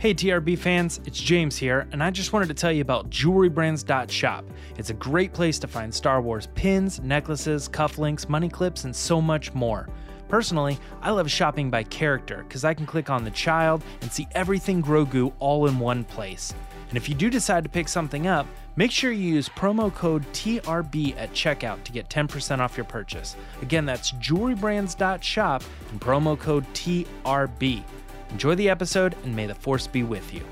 Hey TRB fans, it's James here, and I just wanted to tell you about jewelrybrands.shop. It's a great place to find Star Wars pins, necklaces, cufflinks, money clips, and so much more. Personally, I love shopping by character because I can click on the child and see everything Grogu all in one place. And if you do decide to pick something up, make sure you use promo code TRB at checkout to get 10% off your purchase. Again, that's jewelrybrands.shop and promo code TRB. Enjoy the episode and may the force be with you.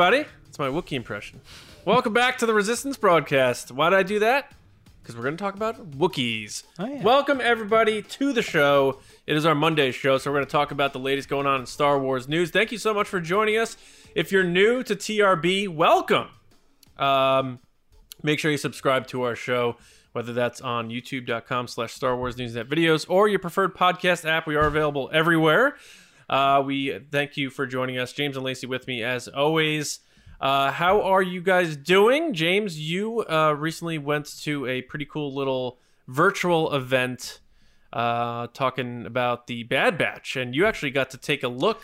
Everybody, it's my Wookiee impression. Welcome back to the Resistance broadcast. Why did I do that? Because we're going to talk about Wookiees. Oh, yeah. Welcome everybody to the show. It is our Monday show, so we're going to talk about the latest going on in Star Wars news. Thank you so much for joining us. If you're new to TRB, welcome. Um, make sure you subscribe to our show, whether that's on youtube.com slash Star Wars Newsnet videos or your preferred podcast app. We are available everywhere. Uh, we thank you for joining us. James and Lacey with me as always. Uh, how are you guys doing? James, you uh, recently went to a pretty cool little virtual event uh, talking about the Bad Batch, and you actually got to take a look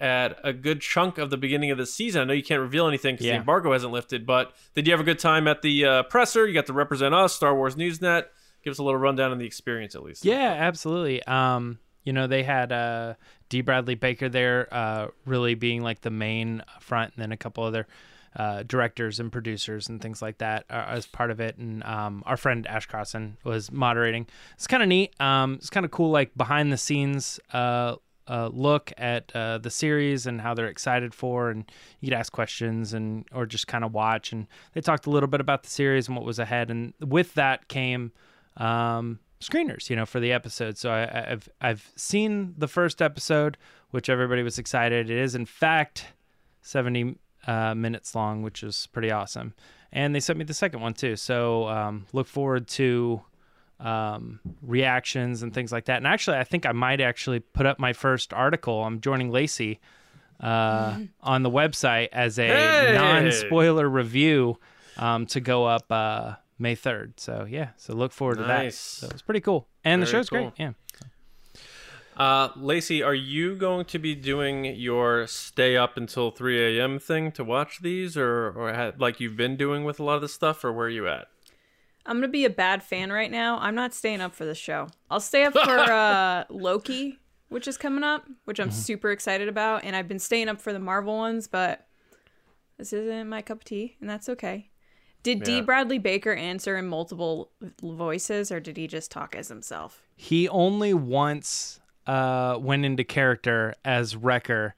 at a good chunk of the beginning of the season. I know you can't reveal anything because Yeah. the embargo hasn't lifted, but did you have a good time at the uh, presser? You got to represent us, Star Wars Newsnet. Give us a little rundown on the experience, at least. Yeah, absolutely. Um, you know, they had uh, D. Bradley Baker there, uh, really being like the main front, and then a couple other uh, directors and producers and things like that uh, as part of it. And um, our friend Ash Crossan was moderating. It's kind of neat. Um, it's kind of cool, like behind the scenes. Uh, uh, look at uh, the series and how they're excited for, and you could ask questions and or just kind of watch. And they talked a little bit about the series and what was ahead, and with that came um, screeners, you know, for the episode. So I, I've I've seen the first episode, which everybody was excited. It is in fact seventy uh, minutes long, which is pretty awesome. And they sent me the second one too. So um, look forward to um, reactions and things like that. And actually, I think I might actually put up my first article. I'm joining Lacey uh, on the website as a Hey! non-spoiler review um, to go up uh, May 3rd. So yeah, so look forward to that. Nice. So it's pretty cool, and the Very show's cool. great. Yeah. Uh, Lacey, are you going to be doing your stay up until 3 a.m. thing to watch these, or or ha- like you've been doing with a lot of the stuff, or where are you at? I'm gonna be a bad fan right now. I'm not staying up for the show. I'll stay up for uh, Loki, which is coming up, which I'm super excited about, and I've been staying up for the Marvel ones, but this isn't my cup of tea, and that's okay. Did D. Bradley Baker answer in multiple voices, or did he just talk as himself? He only once uh, went into character as Wrecker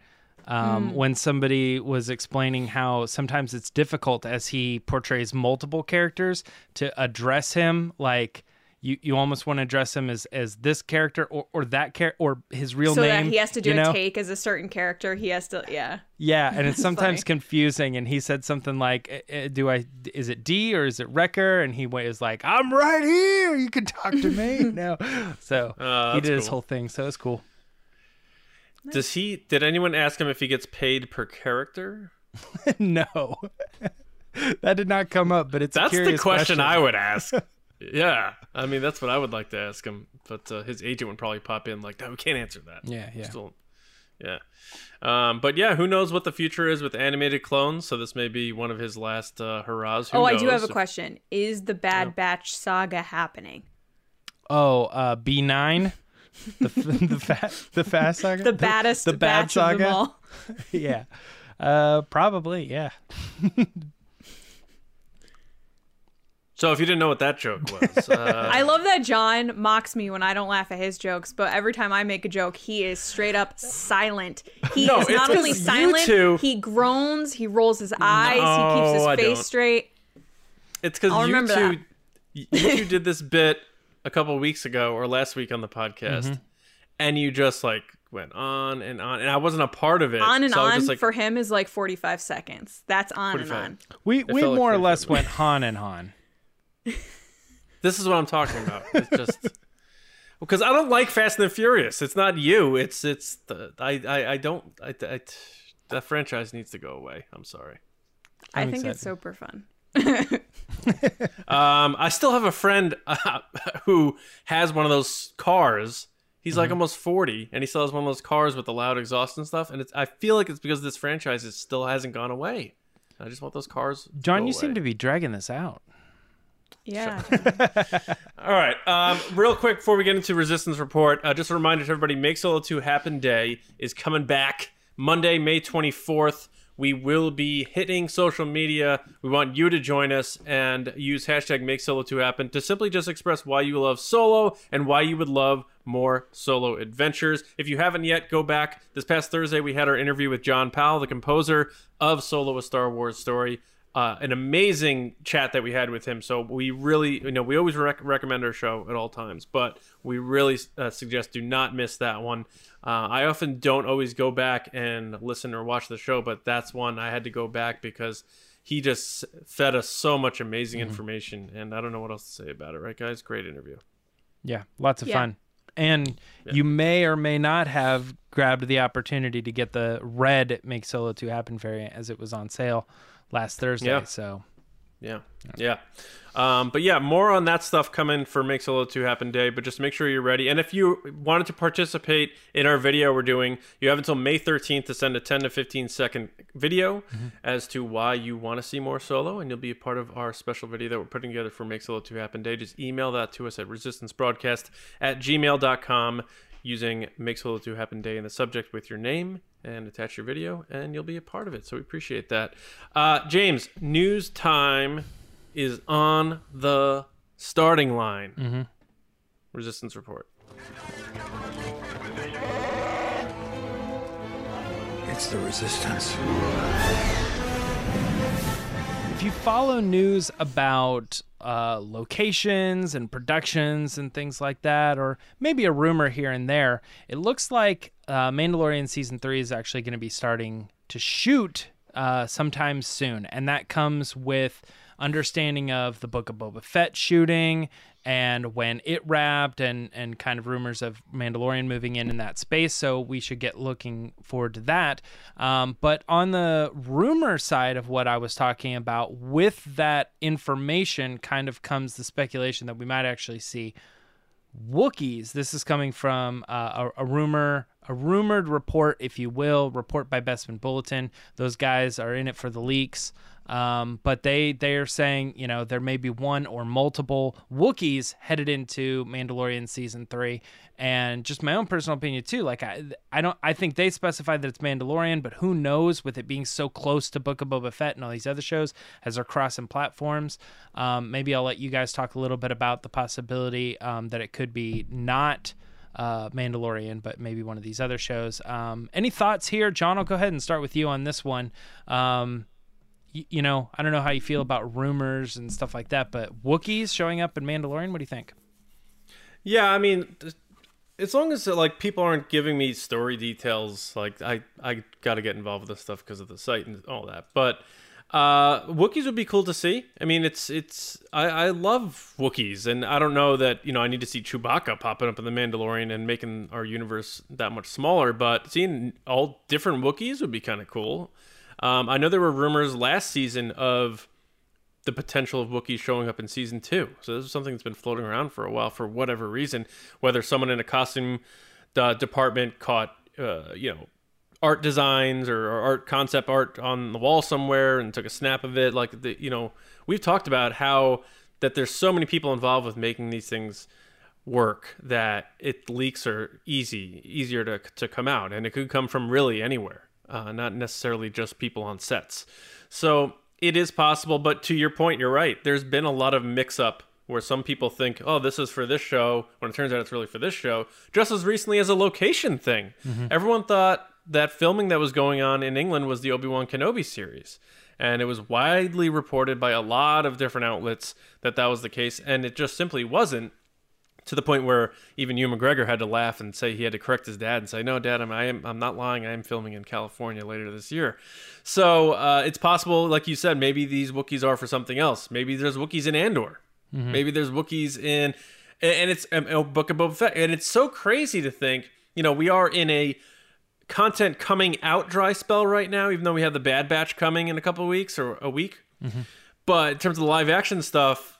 um, when somebody was explaining how sometimes it's difficult as he portrays multiple characters to address him like. You, you almost want to address him as, as this character or, or that character or his real name. so name. that he has to do you a take as a certain character. He has to, yeah. Yeah, and it's sometimes funny. confusing. And he said something like, "Uh, uh, "Do I? Is it D or is it Wrecker?" And he was like, "I'm right here. You can talk to me now." So Uh, he that's did his whole thing. So it's cool. Does he? Did anyone ask him if he gets paid per character? no, that did not come up. But it's a That's the curious question, I would ask. Yeah, I mean that's what I would like to ask him, but uh, his agent would probably pop in like, "No, we can't answer that." Yeah, yeah. Still, yeah. Um, but yeah, who knows what the future is with animated clones? So this may be one of his last uh, hurrahs. Who oh, I do have a question. Is the Bad Batch saga happening? Oh, uh, B nine, the the fat the fast saga, The baddest the bad batch of them saga. all. yeah, uh, probably yeah. So if you didn't know what that joke was, uh, I love that John mocks me when I don't laugh at his jokes, but every time I make a joke, he is straight up silent. He No, is it's not 'cause only you silent, two- he groans, he rolls his eyes, he keeps his I face don't. straight. it's because you remember two, you two did this bit a couple weeks ago or last week on the podcast, Mm-hmm. and you just like went on and on, and I wasn't a part of it. on and so on like, for him is like 45 seconds. That's on 45. and on. We we felt like more or less went Han and Han. This is what I'm talking about. It's just because I don't like Fast and the Furious. It's not you. It's it's the I I, I don't I, I that franchise needs to go away. I'm sorry. i I'm think excited. it's super fun. Um, I still have a friend uh, who has one of those cars. He's Mm-hmm. like almost 40 and he still has one of those cars with the loud exhaust and stuff. And it's, I feel like it's because this franchise is still hasn't gone away. I just want those cars. John, you seem to be dragging this out. Yeah. All right. Um, real quick before we get into Resistance Report, uh, just a reminder to everybody Make Solo 2 Happen Day is coming back Monday, May 24th. We will be hitting social media. We want you to join us and use hashtag Make Solo 2 Happen to simply just express why you love solo and why you would love more solo adventures. If you haven't yet, go back. This past Thursday, we had our interview with John Powell, the composer of Solo: A Star Wars Story uh, an amazing chat that we had with him. So we really, you know, we always rec- recommend our show at all times, but we really uh, suggest do not miss that one. Uh, I often don't always go back and listen or watch the show, but that's one I had to go back because he just fed us so much amazing information, and I don't know what else to say about it. Right, guys? Great interview. Yeah, lots of Yeah. fun. And you may or may not have grabbed the opportunity to get the red Make Solo 2 Happen variant as it was on sale last Thursday. Yeah. So Yeah, yeah. Um, but yeah, more on that stuff coming for Make Solo 2 Happen Day, but just make sure you're ready. And if you wanted to participate in our video we're doing, you have until May 13th to send a 10 to 15 second video as to why you want to see more solo, and you'll be a part of our special video that we're putting together for Make Solo 2 Happen Day. Just email that to us at resistancebroadcast at gmail.com using Make Solo 2 Happen Day in the subject with your name and attach your video, and you'll be a part of it. So we appreciate that. Uh, James, news time is on the starting line. Mm-hmm. Resistance report. It's the resistance. If you follow news about uh, locations and productions and things like that, or maybe a rumor here and there, it looks like uh, Mandalorian season three is actually going to be starting to shoot uh, sometime soon, and that comes with understanding of the Book of Boba Fett shooting and when it wrapped and and kind of rumors of Mandalorian moving in in that space so we should get looking forward to that um, but on the rumor side of what I was talking about with that information kind of comes the speculation that we might actually see Wookiees. This is coming from uh, a, a rumor, a rumored report, if you will, report by Bespin Bulletin. Those guys are in it for the leaks, um, but they they are saying you know there may be one or multiple Wookiees headed into Mandalorian season three, and just my own personal opinion too. Like I I don't I think they specified that it's Mandalorian, but who knows with it being so close to Book of Boba Fett and all these other shows as they're crossing platforms. Um, maybe I'll let you guys talk a little bit about the possibility um, that it could be not uh, Mandalorian, but maybe one of these other shows. Um, any thoughts here, John? I'll go ahead and start with you on this one. Um, y- you know, I don't know how you feel about rumors and stuff like that, but Wookiees showing up in Mandalorian. What do you think? Yeah, I mean, as long as like people aren't giving me story details, like I I got to get involved with this stuff because of the site and all that. But uh, Wookiees would be cool to see. I mean, it's it's I, I love Wookiees, and I don't know that you know I need to see Chewbacca popping up in the Mandalorian and making our universe that much smaller. But seeing all different Wookiees would be kind of cool. Um, I know there were rumors last season of the potential of Wookiees showing up in season two. So this is something that's been floating around for a while for whatever reason. Whether someone in a costume uh, department caught, uh, you know, art designs or, or art concept art on the wall somewhere and took a snap of it. Like the, you know, we've talked about how that there's so many people involved with making these things work that it leaks are easy, easier to to come out, and it could come from really anywhere, uh, not necessarily just people on sets. So it is possible, but to your point, you're right. There's been a lot of mix up where some people think, oh, this is for this show, when it turns out it's really for this show, just as recently as a location thing. Everyone thought that filming that was going on in England was the Obi Wan Kenobi series. And it was widely reported by a lot of different outlets that that was the case, and it just simply wasn't to the point where even Ewan McGregor had to laugh and say he had to correct his dad and say, "No, Dad, I'm I am I'm not lying. I am filming in California later this year." So uh, it's possible, like you said, maybe these Wookiees are for something else. Maybe there's Wookiees in Andor. Maybe there's Wookiees in, and it's um, a Book of Boba Fett, and it's so crazy to think. You know, we are in a content coming out dry spell right now, even though we have the Bad Batch coming in a couple of weeks or a week. But in terms of the live action stuff,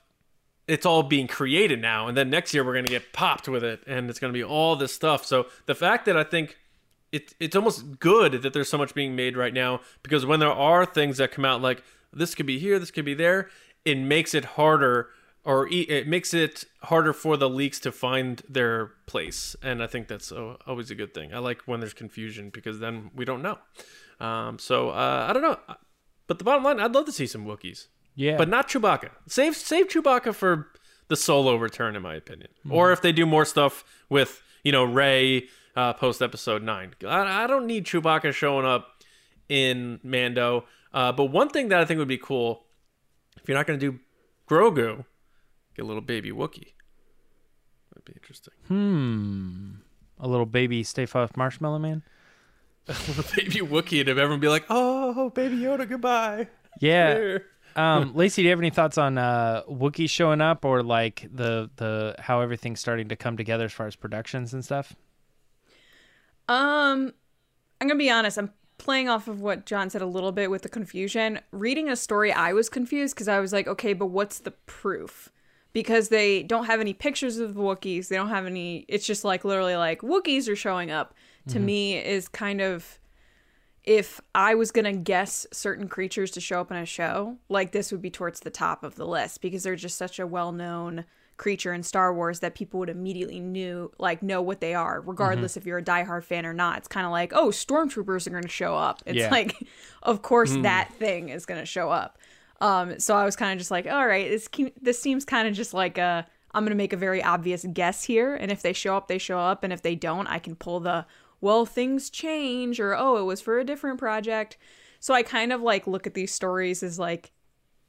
it's all being created now. And then next year we're going to get popped with it, and it's going to be all this stuff. So the fact that I think it, it's almost good that there's so much being made right now because when there are things that come out like this could be here, this could be there, it makes it harder or it makes it harder for the leaks to find their place. And I think that's always a good thing. I like when there's confusion because then we don't know. Um, so uh, I don't know. But the bottom line, I'd love to see some Wookiees Yeah. but not Chewbacca. Save save Chewbacca for the solo return, in my opinion. Or if they do more stuff with you know Rey uh, post Episode Nine. I, I don't need Chewbacca showing up in Mando. Uh, but one thing that I think would be cool, if you're not going to do Grogu, get a little baby Wookiee. That'd be interesting. Hmm. A little baby Stay Puft Marshmallow Man. A little baby Wookiee, and everyone be like, "Oh, baby Yoda, goodbye." Yeah. Um, Lacey, do you have any thoughts on uh, Wookiee showing up or like the the how everything's starting to come together as far as productions and stuff? Um, I'm gonna be honest. I'm playing off of what John said a little bit with the confusion. Reading a story, I was confused because I was like, okay, but what's the proof? Because they don't have any pictures of the Wookiees. They don't have any. It's just like literally like Wookiees are showing up. To me, is kind of if I was gonna guess certain creatures to show up in a show, like this would be towards the top of the list because they're just such a well-known creature in Star Wars that people would immediately knew like know what they are, regardless if you're a diehard fan or not. It's kind of like, oh, stormtroopers are gonna show up. It's Yeah. like, of course that thing is gonna show up. Um, so I was kind of just like, all right, this ke- this seems kind of just like a I'm gonna make a very obvious guess here, and if they show up, they show up, and if they don't, I can pull the well, things change, or oh, it was for a different project. So I kind of like look at these stories as like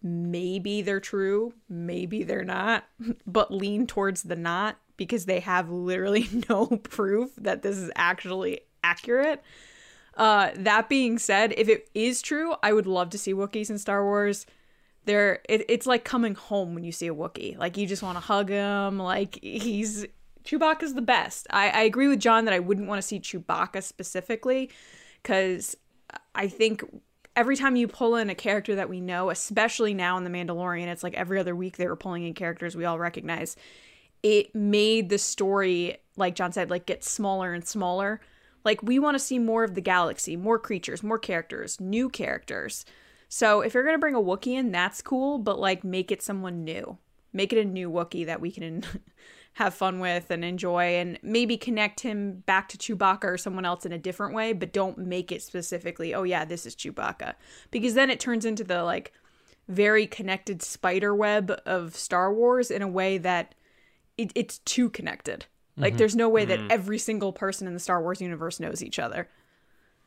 maybe they're true, maybe they're not, but lean towards the not because they have literally no proof that this is actually accurate. Uh, that being said, if it is true, I would love to see Wookiees in Star Wars. They're it, it's like coming home when you see a Wookiee. Like you just want to hug him. Like he's Chewbacca's the best. I, I agree with John that I wouldn't want to see Chewbacca specifically because I think every time you pull in a character that we know, especially now in The Mandalorian, it's like every other week they were pulling in characters we all recognize. It made the story, like John said, like get smaller and smaller. Like we want to see more of the galaxy, more creatures, more characters, new characters. So if you're gonna bring a Wookiee in, that's cool, but like make it someone new. Make it a new Wookiee that we can have fun with and enjoy and maybe connect him back to Chewbacca or someone else in a different way, but don't make it specifically, oh yeah, this is Chewbacca. Because then it turns into the like very connected spider web of Star Wars in a way that it, it's too connected. Like mm-hmm. there's no way that mm-hmm. every single person in the Star Wars universe knows each other.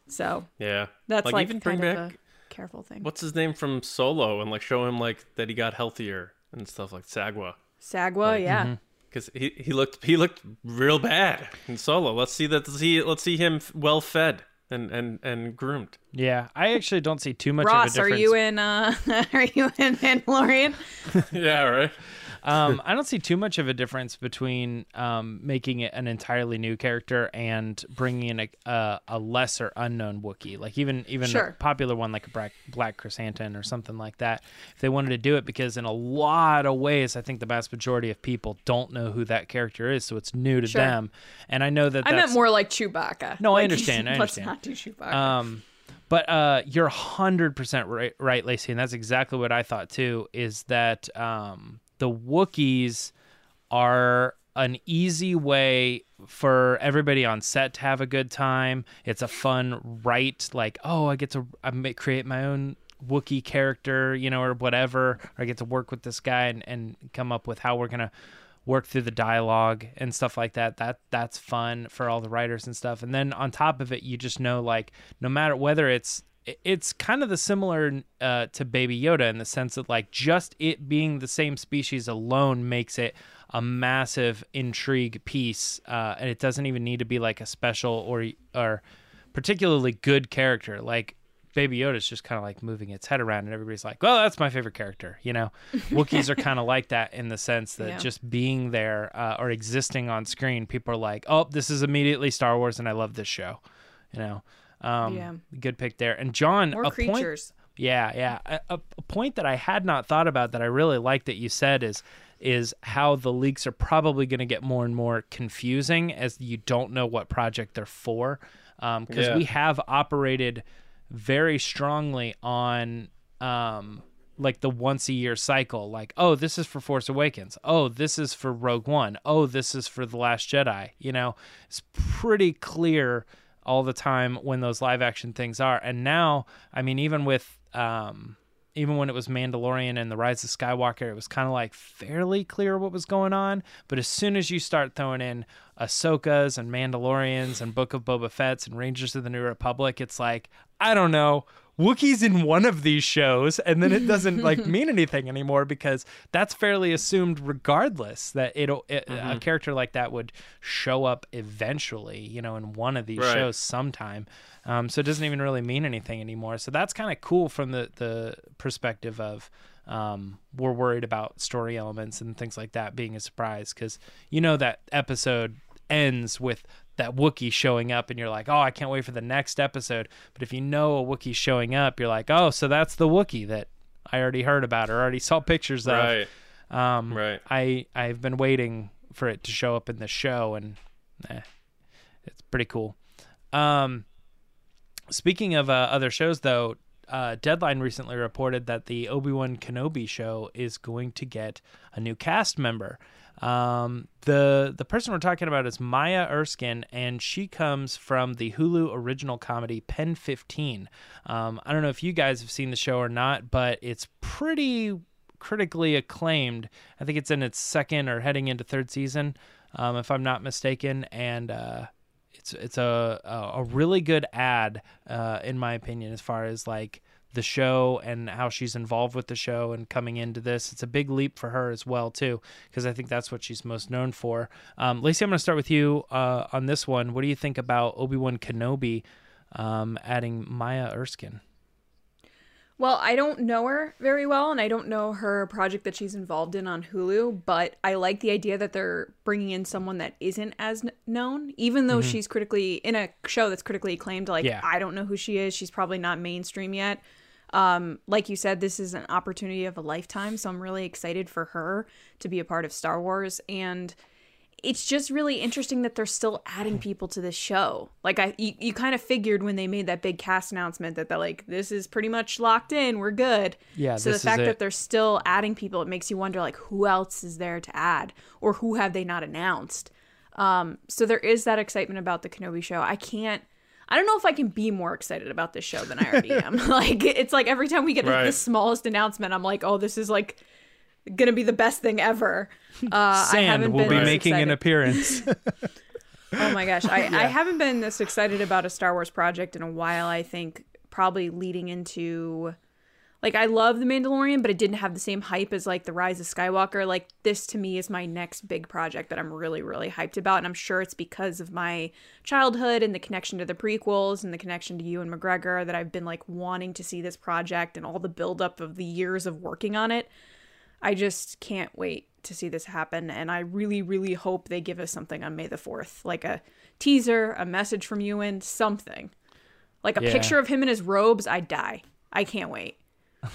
So Yeah, that's like, even bring kind back a careful thing. what's his name from Solo and like show him like that he got healthier and stuff like Sagwa Sagwa, yeah. Mm-hmm. Because he, he looked he looked real bad in Solo. Let's see that let's see let's see him well fed and and and groomed. Yeah, I actually don't see too much of a Ross, are you in uh are you in Mandalorian? yeah, right. Um, I don't see too much of a difference between um, making it an entirely new character and bringing in a, a, a lesser unknown Wookiee. Like even even a popular one like a Black, Black Krrsantan or something like that. If they wanted to do it, because in a lot of ways, I think the vast majority of people don't know who that character is, so it's new to Sure. them. And I know that I that's, meant more like Chewbacca. No, I understand, I understand. let's not do Chewbacca. Um, but uh, you're hundred percent right, right, Lacey, and that's exactly what I thought too. Is that um, the Wookiees are an easy way for everybody on set to have a good time. It's a fun right, like oh, I get to I create my own Wookiee character, you know, or whatever. Or I get to work with this guy and, and come up with how we're gonna work through the dialogue and stuff like that. That that's fun for all the writers and stuff. And then on top of it, you just know like no matter whether it's it's kind of the similar uh, to Baby Yoda in the sense that like just it being the same species alone makes it a massive intrigue piece, uh, and it doesn't even need to be like a special or or particularly good character. Like Baby Yoda's just kind of like moving its head around, and everybody's like, "Well, that's my favorite character." You know, Wookiees are kind of like that in the sense that Yeah. just being there uh, or existing on screen, people are like, "Oh, this is immediately Star Wars, and I love this show." You know, um, Yeah. good pick there. And John, More a point- creatures. yeah, yeah. A, a, a point that I had not thought about that I really like that you said is is how the leaks are probably going to get more and more confusing as you don't know what project they're for. Um because Yeah. we have operated very strongly on um, like the once a year cycle. Like, oh, this is for Force Awakens. Oh, this is for Rogue One. Oh, this is for The Last Jedi. You know, it's pretty clear all the time when those live action things are. And now, I mean, even with um, even when it was Mandalorian and The Rise of Skywalker, it was kind of like fairly clear what was going on. But as soon as you start throwing in Ahsoka's and Mandalorians and Book of Boba Fett's and Rangers of the New Republic, it's like, I don't know. Wookiees in one of these shows, and then it doesn't like mean anything anymore because that's fairly assumed, regardless that it'll it, a character like that would show up eventually, you know, in one of these Right. shows sometime. Um, so it doesn't even really mean anything anymore. So that's kind of cool from the the perspective of um, we're worried about story elements and things like that being a surprise because you know that episode ends with that Wookiee showing up and you're like, oh, I can't wait for the next episode. But if you know a Wookiee showing up, you're like, oh, so that's the Wookiee that I already heard about or already saw pictures of. Right. Um, Right. I I've been waiting for it to show up in the show, and eh, it's pretty cool. Um, speaking of uh, other shows, though, uh, Deadline recently reported that the Obi Wan Kenobi show is going to get a new cast member. Um, the the person we're talking about is Maya Erskine, and she comes from the Hulu original comedy Pen 15. Um, I don't know if you guys have seen the show or not, but it's pretty critically acclaimed. I think it's in its second or heading into third season, um, if I'm not mistaken, and uh, it's it's a a, a really good ad, uh, in my opinion, as far as like the show and how she's involved with the show and coming into this. It's a big leap for her as well too, because I think that's what she's most known for. Um, Lacey, I'm going to start with you uh, on this one. What do you think about Obi Wan Kenobi um, adding Maya Erskine? Well, I don't know her very well, and I don't know her project that she's involved in on Hulu, but I like the idea that they're bringing in someone that isn't as kn- known, even though she's critically in a show that's critically acclaimed. Like, Yeah. I don't know who she is. She's probably not mainstream yet. Um, like you said, this is an opportunity of a lifetime, so I'm really excited for her to be a part of Star Wars. And it's just really interesting that they're still adding people to this show. Like I you, you kind of figured when they made that big cast announcement that they're like this is pretty much locked in, we're good. Yeah, So the fact that they're still adding people, it makes you wonder like who else is there to add or who have they not announced. Um so there is that excitement about the Kenobi show. I can't I don't know if I can be more excited about this show than I already am. like it's like every time we get Right. the smallest announcement, I'm like, "Oh, this is like gonna be the best thing ever." Uh, Sand haven't will been be this making an appearance. Oh my gosh, I, I haven't been this excited about a Star Wars project in a while. I think probably leading into like I love The Mandalorian, but it didn't have the same hype as like The Rise of Skywalker. Like this to me is my next big project that I'm really really hyped about, and I'm sure it's because of my childhood and the connection to the prequels and the connection to Ewan McGregor that I've been like wanting to see this project and all the buildup of the years of working on it. I just can't wait to see this happen. And I really, really hope they give us something on May the 4th like a teaser, a message from Ewan, something. Like a Yeah. picture of him in his robes. I'd die. I can't wait.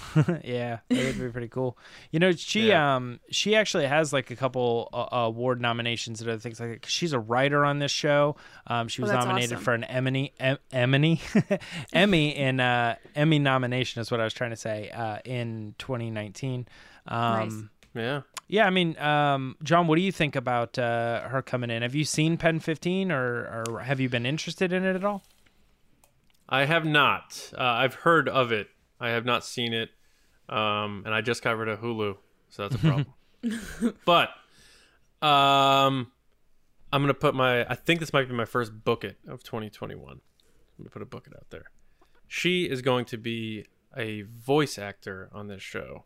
yeah, that would be pretty cool. You know, she Yeah. um she actually has like a couple uh, award nominations and other things like that. 'cause she's a writer on this show. Um, she was Oh, nominated awesome. for an Emmy em, Emmy Emmy in uh Emmy nomination is what I was trying to say uh in 2019. Um, Yeah. Yeah, I mean, um, John, what do you think about uh, her coming in? Have you seen Pen 15 or, or have you been interested in it at all? I have not. Uh, I've heard of it. I have not seen it. Um, and I just got rid of Hulu, so that's a problem. but um, I'm gonna put my. I think this might be my first book it of 2021. I'm gonna put a book it out there. she is going to be a voice actor on this show,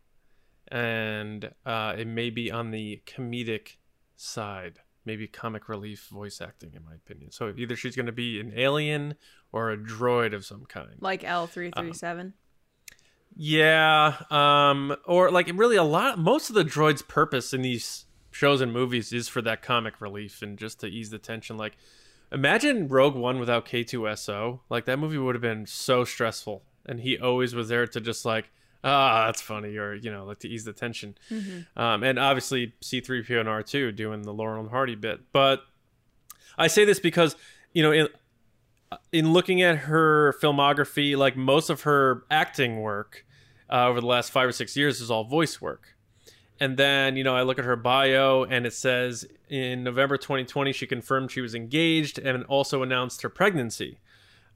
and uh, it may be on the comedic side, maybe comic relief voice acting, in my opinion. So either she's going to be an alien or a droid of some kind. Like L three three seven. Yeah, um, or like really a lot. Most of the droid's purpose in these shows and movies is for that comic relief and just to ease the tension. Like, imagine Rogue One without K two S O. Like that movie would have been so stressful, and he always was there to just like, ah, that's funny, or you know, like to ease the tension. Um, and obviously C three PO and R two doing the Laurel and Hardy bit. But I say this because you know in in looking at her filmography, like most of her acting work uh, over the last five or six years is all voice work. And then, you know, I look at her bio and it says in November 2020, she confirmed she was engaged and also announced her pregnancy.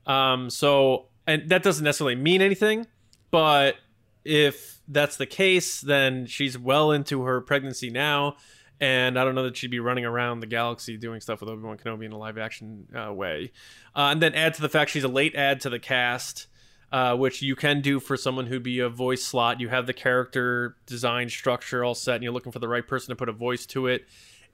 Um, so, and that doesn't necessarily mean anything, but if that's the case, then she's well into her pregnancy now. And I don't know that she'd be running around the galaxy doing stuff with Obi Wan Kenobi in a live action uh, way. Uh, and then add to the fact she's a late add to the cast, uh, which you can do for someone who'd be a voice slot. You have the character design structure all set, and you're looking for the right person to put a voice to it.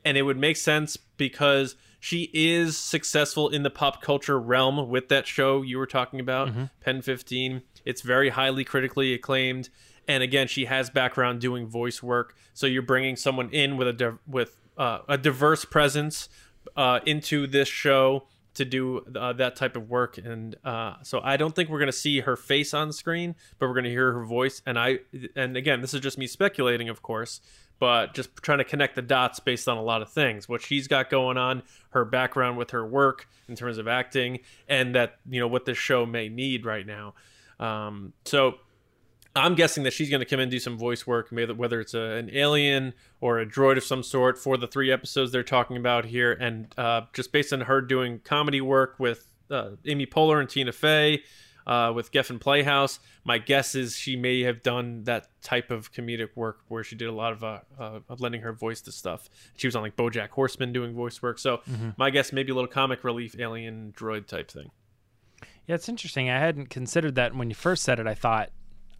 And it would make sense because she is successful in the pop culture realm with that show you were talking about, Pen 15. It's very highly critically acclaimed. And again, she has background doing voice work. So you're bringing someone in with a div- with uh, a diverse presence uh, into this show to do uh, that type of work. And uh, so I don't think we're going to see her face on screen, but we're going to hear her voice. And I and again, this is just me speculating, of course, but just trying to connect the dots based on a lot of things. What she's got going on, her background with her work in terms of acting, and that you know what this show may need right now. Um, so I'm guessing that she's going to come in and do some voice work, whether it's a, an alien or a droid of some sort for the three episodes they're talking about here, and uh, just based on her doing comedy work with uh, Amy Poehler and Tina Fey, uh, with Geffen Playhouse, my guess is she may have done that type of comedic work where she did a lot of, uh, uh, of lending her voice to stuff. She was on like BoJack Horseman doing voice work, so my guess maybe a little comic relief alien droid type thing. Yeah, it's interesting. I hadn't considered that when you first said it. I thought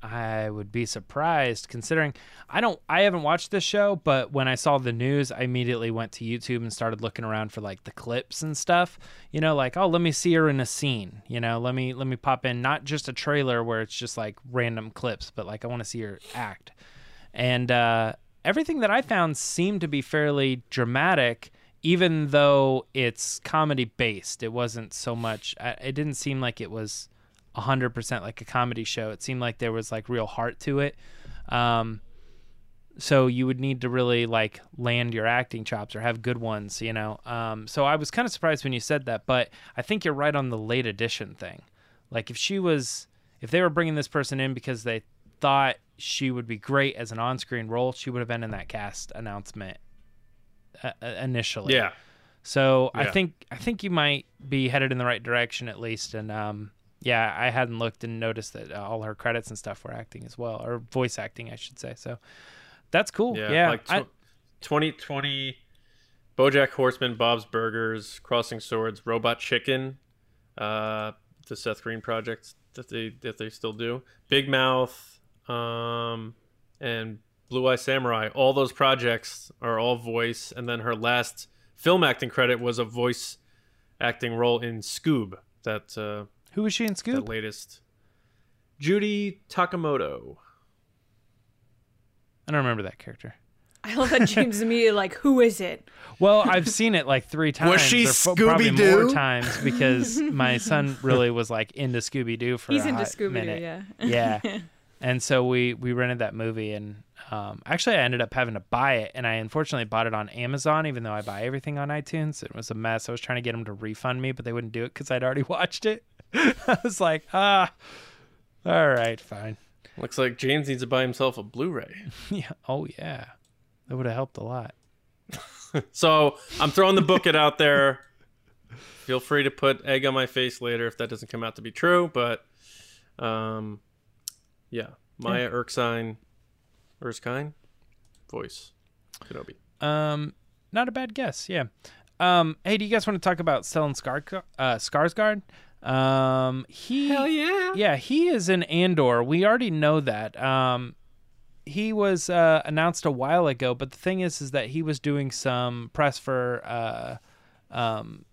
I would be surprised considering I don't I haven't watched this show, but when I saw the news, I immediately went to YouTube and started looking around for like the clips and stuff. You know, like, oh, let me see her in a scene. You know, let me let me pop in not just a trailer where it's just like random clips, but like I want to see her act. And uh everything that I found seemed to be fairly dramatic even though it's comedy based. It wasn't so much it didn't seem like it was 100% like a comedy show. It seemed like there was like real heart to it. Um, so you would need to really like land your acting chops or have good ones, you know. Um, so I was kind of surprised when you said that, but I think you're right on the late edition thing. Like if she was, if they were bringing this person in because they thought she would be great as an on-screen role, she would have been in that cast announcement uh, uh, initially. Yeah. So I think I think you might be headed in the right direction at least. And um, yeah, I hadn't looked and noticed that uh, all her credits and stuff were acting as well, or voice acting, I should say. So that's cool. Yeah, Yeah, like I- 2020, BoJack Horseman, Bob's Burgers, Crossing Swords, Robot Chicken, uh, the Seth Green project that they that they still do, Big Mouth, um, and Blue Eye Samurai. All those projects are all voice, and then her last film acting credit was a voice acting role in Scoob. That uh, who was she in that Scoop? latest. Judy Takamoto. I don't remember that character. I love that James immediately like, who is it? Well, I've seen it like three times. Was she or fo- probably more Scooby-Doo? times because my son really was like into Scooby Doo for a while. He's a into hot Scooby Doo, minute. yeah. yeah and so we we rented that movie and um, actually i ended up having to buy it and i unfortunately bought it on amazon even though i buy everything on itunes it was a mess i was trying to get them to refund me but they wouldn't do it because i'd already watched it i was like ah all right fine Looks like James needs to buy himself a Blu-ray. yeah oh yeah that would have helped a lot So I'm throwing the book it out there. Feel free to put egg on my face later if that doesn't come out to be true. But um, yeah, Maya Erskine, Erskine, voice, Kenobi. um not a bad guess yeah um hey do you guys want to talk about Stellan Skar- uh, Skarsgård Um, he Hell yeah. yeah, he is in Andor. We already know that. Um, he was uh, announced a while ago, but the thing is, is that he was doing some press for. Uh, um,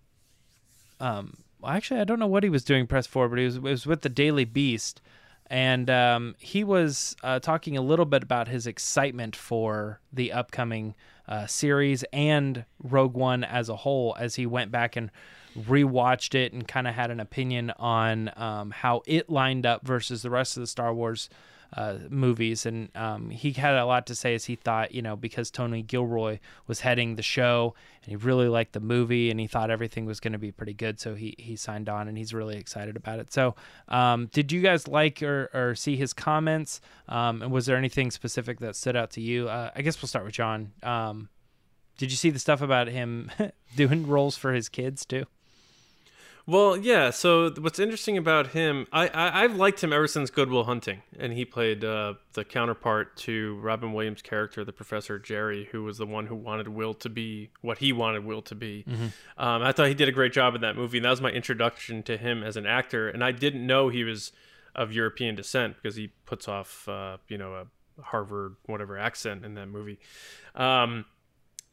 um, actually, I don't know what he was doing press for, but he was was with the Daily Beast, and um, he was uh, talking a little bit about his excitement for the upcoming uh, series and Rogue One as a whole, as he went back and rewatched it and kind of had an opinion on um, how it lined up versus the rest of the Star Wars uh, movies. And um, he had a lot to say as he thought, you know, because Tony Gilroy was heading the show and he really liked the movie and he thought everything was going to be pretty good. So he, he signed on and he's really excited about it. So, um, did you guys like or, or see his comments? Um, and was there anything specific that stood out to you? Uh, I guess we'll start with John. Um, did you see the stuff about him doing roles for his kids too? Well, yeah. So what's interesting about him, I, I I've liked him ever since Good Will Hunting, and he played uh, the counterpart to Robin Williams' character, the Professor Jerry, who was the one who wanted Will to be what he wanted Will to be. Um, I thought he did a great job in that movie, and that was my introduction to him as an actor. And I didn't know he was of European descent because he puts off, uh, you know, a Harvard whatever accent in that movie. Um,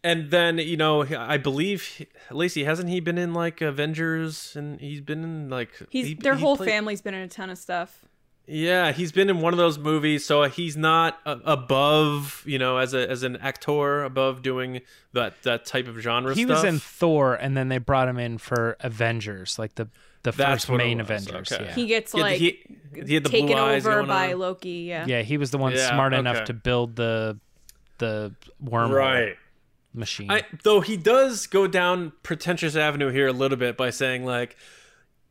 and then you know I believe Lacey hasn't he been in like Avengers and he's been in like He's he- their he whole played- family's been in a ton of stuff. Yeah, he's been in one of those movies, so he's not uh, above you know as a as an actor above doing that that type of genre. He stuff. was in Thor, and then they brought him in for Avengers, like the the That's first main Avengers. okay. Yeah. He gets He had- like he, he had the taken blue eyes over by on. Loki. Yeah. yeah, he was the one Yeah, smart enough to build the the wormhole right. Machine. I though he does go down pretentious avenue here a little bit by saying like,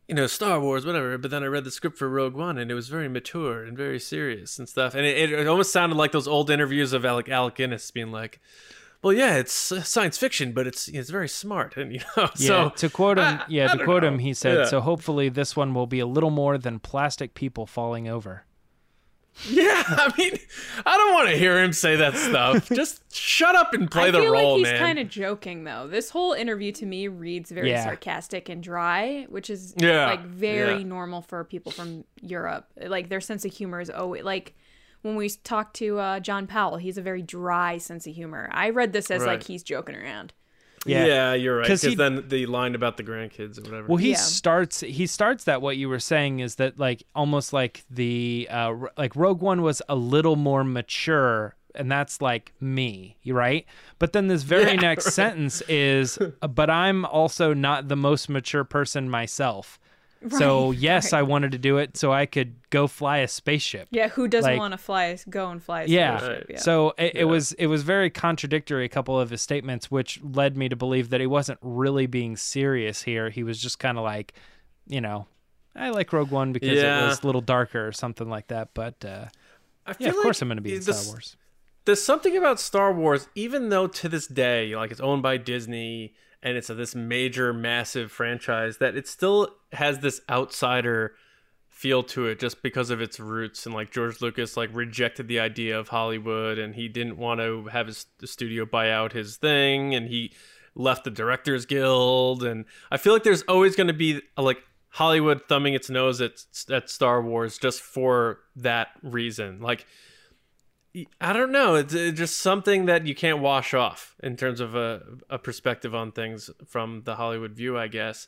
you know, Star Wars, whatever. But then I read the script for Rogue One, and it was very mature and very serious and stuff. And it, it almost sounded like those old interviews of Alec Alec Guinness being like, "Well, yeah, it's science fiction, but it's it's very smart." And you know, yeah, so to quote him, I- yeah, I to quote know. him, he said, Yeah. "So hopefully this one will be a little more than plastic people falling over." yeah, I mean, I don't want to hear him say that stuff. Just shut up and play I the feel role, like he's man. kind of joking though. This whole interview to me reads very Yeah. sarcastic and dry, which is Yeah, like very yeah. normal for people from Europe. Like their sense of humor is always like when we talked to uh, John Powell, he's a very dry sense of humor. I read this as Right. like he's joking around. Yeah. yeah, you're right. Because he- then the line about the grandkids or whatever. Well, he Yeah. starts he starts that what you were saying is that like almost like the uh like Rogue One was a little more mature and that's like me, right? But then this very Yeah, next sentence is but I'm also not the most mature person myself. so, yes, right. I wanted to do it so I could go fly a spaceship. Yeah, who doesn't Like- want to fly? Go and fly. A Yeah. spaceship, yeah. So it, it was it was very contradictory a couple of his statements, which led me to believe that he wasn't really being serious here. He was just kind of like, you know, I like Rogue One because Yeah. it was a little darker or something like that. But uh, I feel yeah, of like course I'm going to be in this- Star Wars. there's something about Star Wars, even though to this day, like it's owned by Disney and it's a, this major, massive franchise, that it still has this outsider feel to it just because of its roots. And like George Lucas, like rejected the idea of Hollywood, and he didn't want to have his studio buy out his thing, and he left the Directors Guild. And I feel like there's always going to be like Hollywood thumbing its nose at at Star Wars just for that reason, like. I don't know. It's uh, just something that you can't wash off in terms of a, a perspective on things from the Hollywood view, I guess.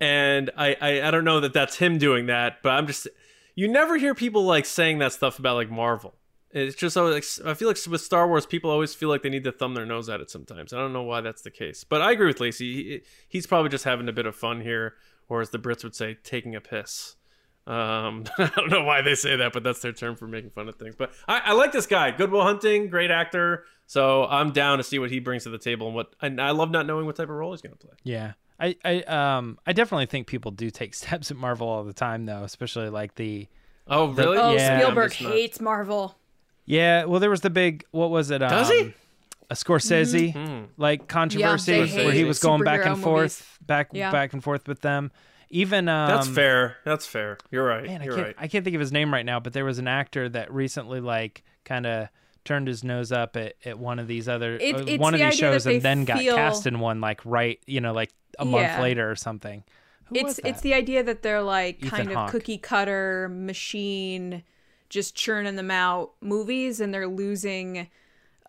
And I, I, I don't know that that's him doing that, but I'm just, you never hear people like saying that stuff about like Marvel. It's just like, I feel like with Star Wars, people always feel like they need to thumb their nose at it sometimes. I don't know why that's the case, but I agree with Lacey. He, he's probably just having a bit of fun here, or as the Brits would say, taking a piss. Um, I don't know why they say that, but that's their term for making fun of things. But I, I like this guy, Good Will Hunting, great actor. So I'm down to see what he brings to the table and what. And I love not knowing what type of role he's going to play. Yeah. I, I um I definitely think people do take steps at Marvel all the time though, especially like the Oh, really? oh, Yeah. Spielberg I'm not- hates Marvel. yeah. Well, there was the big what was it? Um, Does he? A Scorsese like controversy they where he was going back and superhero forth, back Yeah. back and forth with them. Even um, That's fair. That's fair. You're right. Man, I You're can't right. I can't think of his name right now, but there was an actor that recently like kind of turned his nose up at, at one of these other It- uh, it's one of these shows and then got cast in one like right, you know, like a month Yeah. later or something. Who it's it's the idea that they're like Ethan kind of Hawke. cookie cutter machine just churning them out movies and they're losing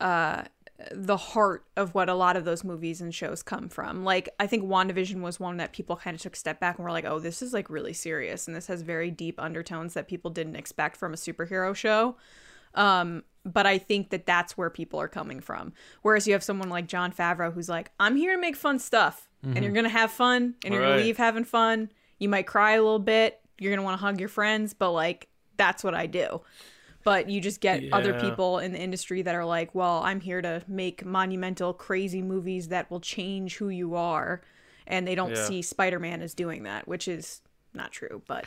uh the heart of what a lot of those movies and shows come from. Like I think WandaVision was one that people kind of took a step back and were like, "Oh, this is like really serious and this has very deep undertones that people didn't expect from a superhero show." Um but I think that that's where people are coming from. Whereas you have someone like Jon Favreau who's like, "I'm here to make fun stuff and you're going to have fun and you're going Right. to leave having fun. You might cry a little bit, you're going to want to hug your friends, but like that's what I do." But you just get other people in the industry that are like, well, I'm here to make monumental, crazy movies that will change who you are. And they don't Yeah. see Spider Man as doing that, which is not true. But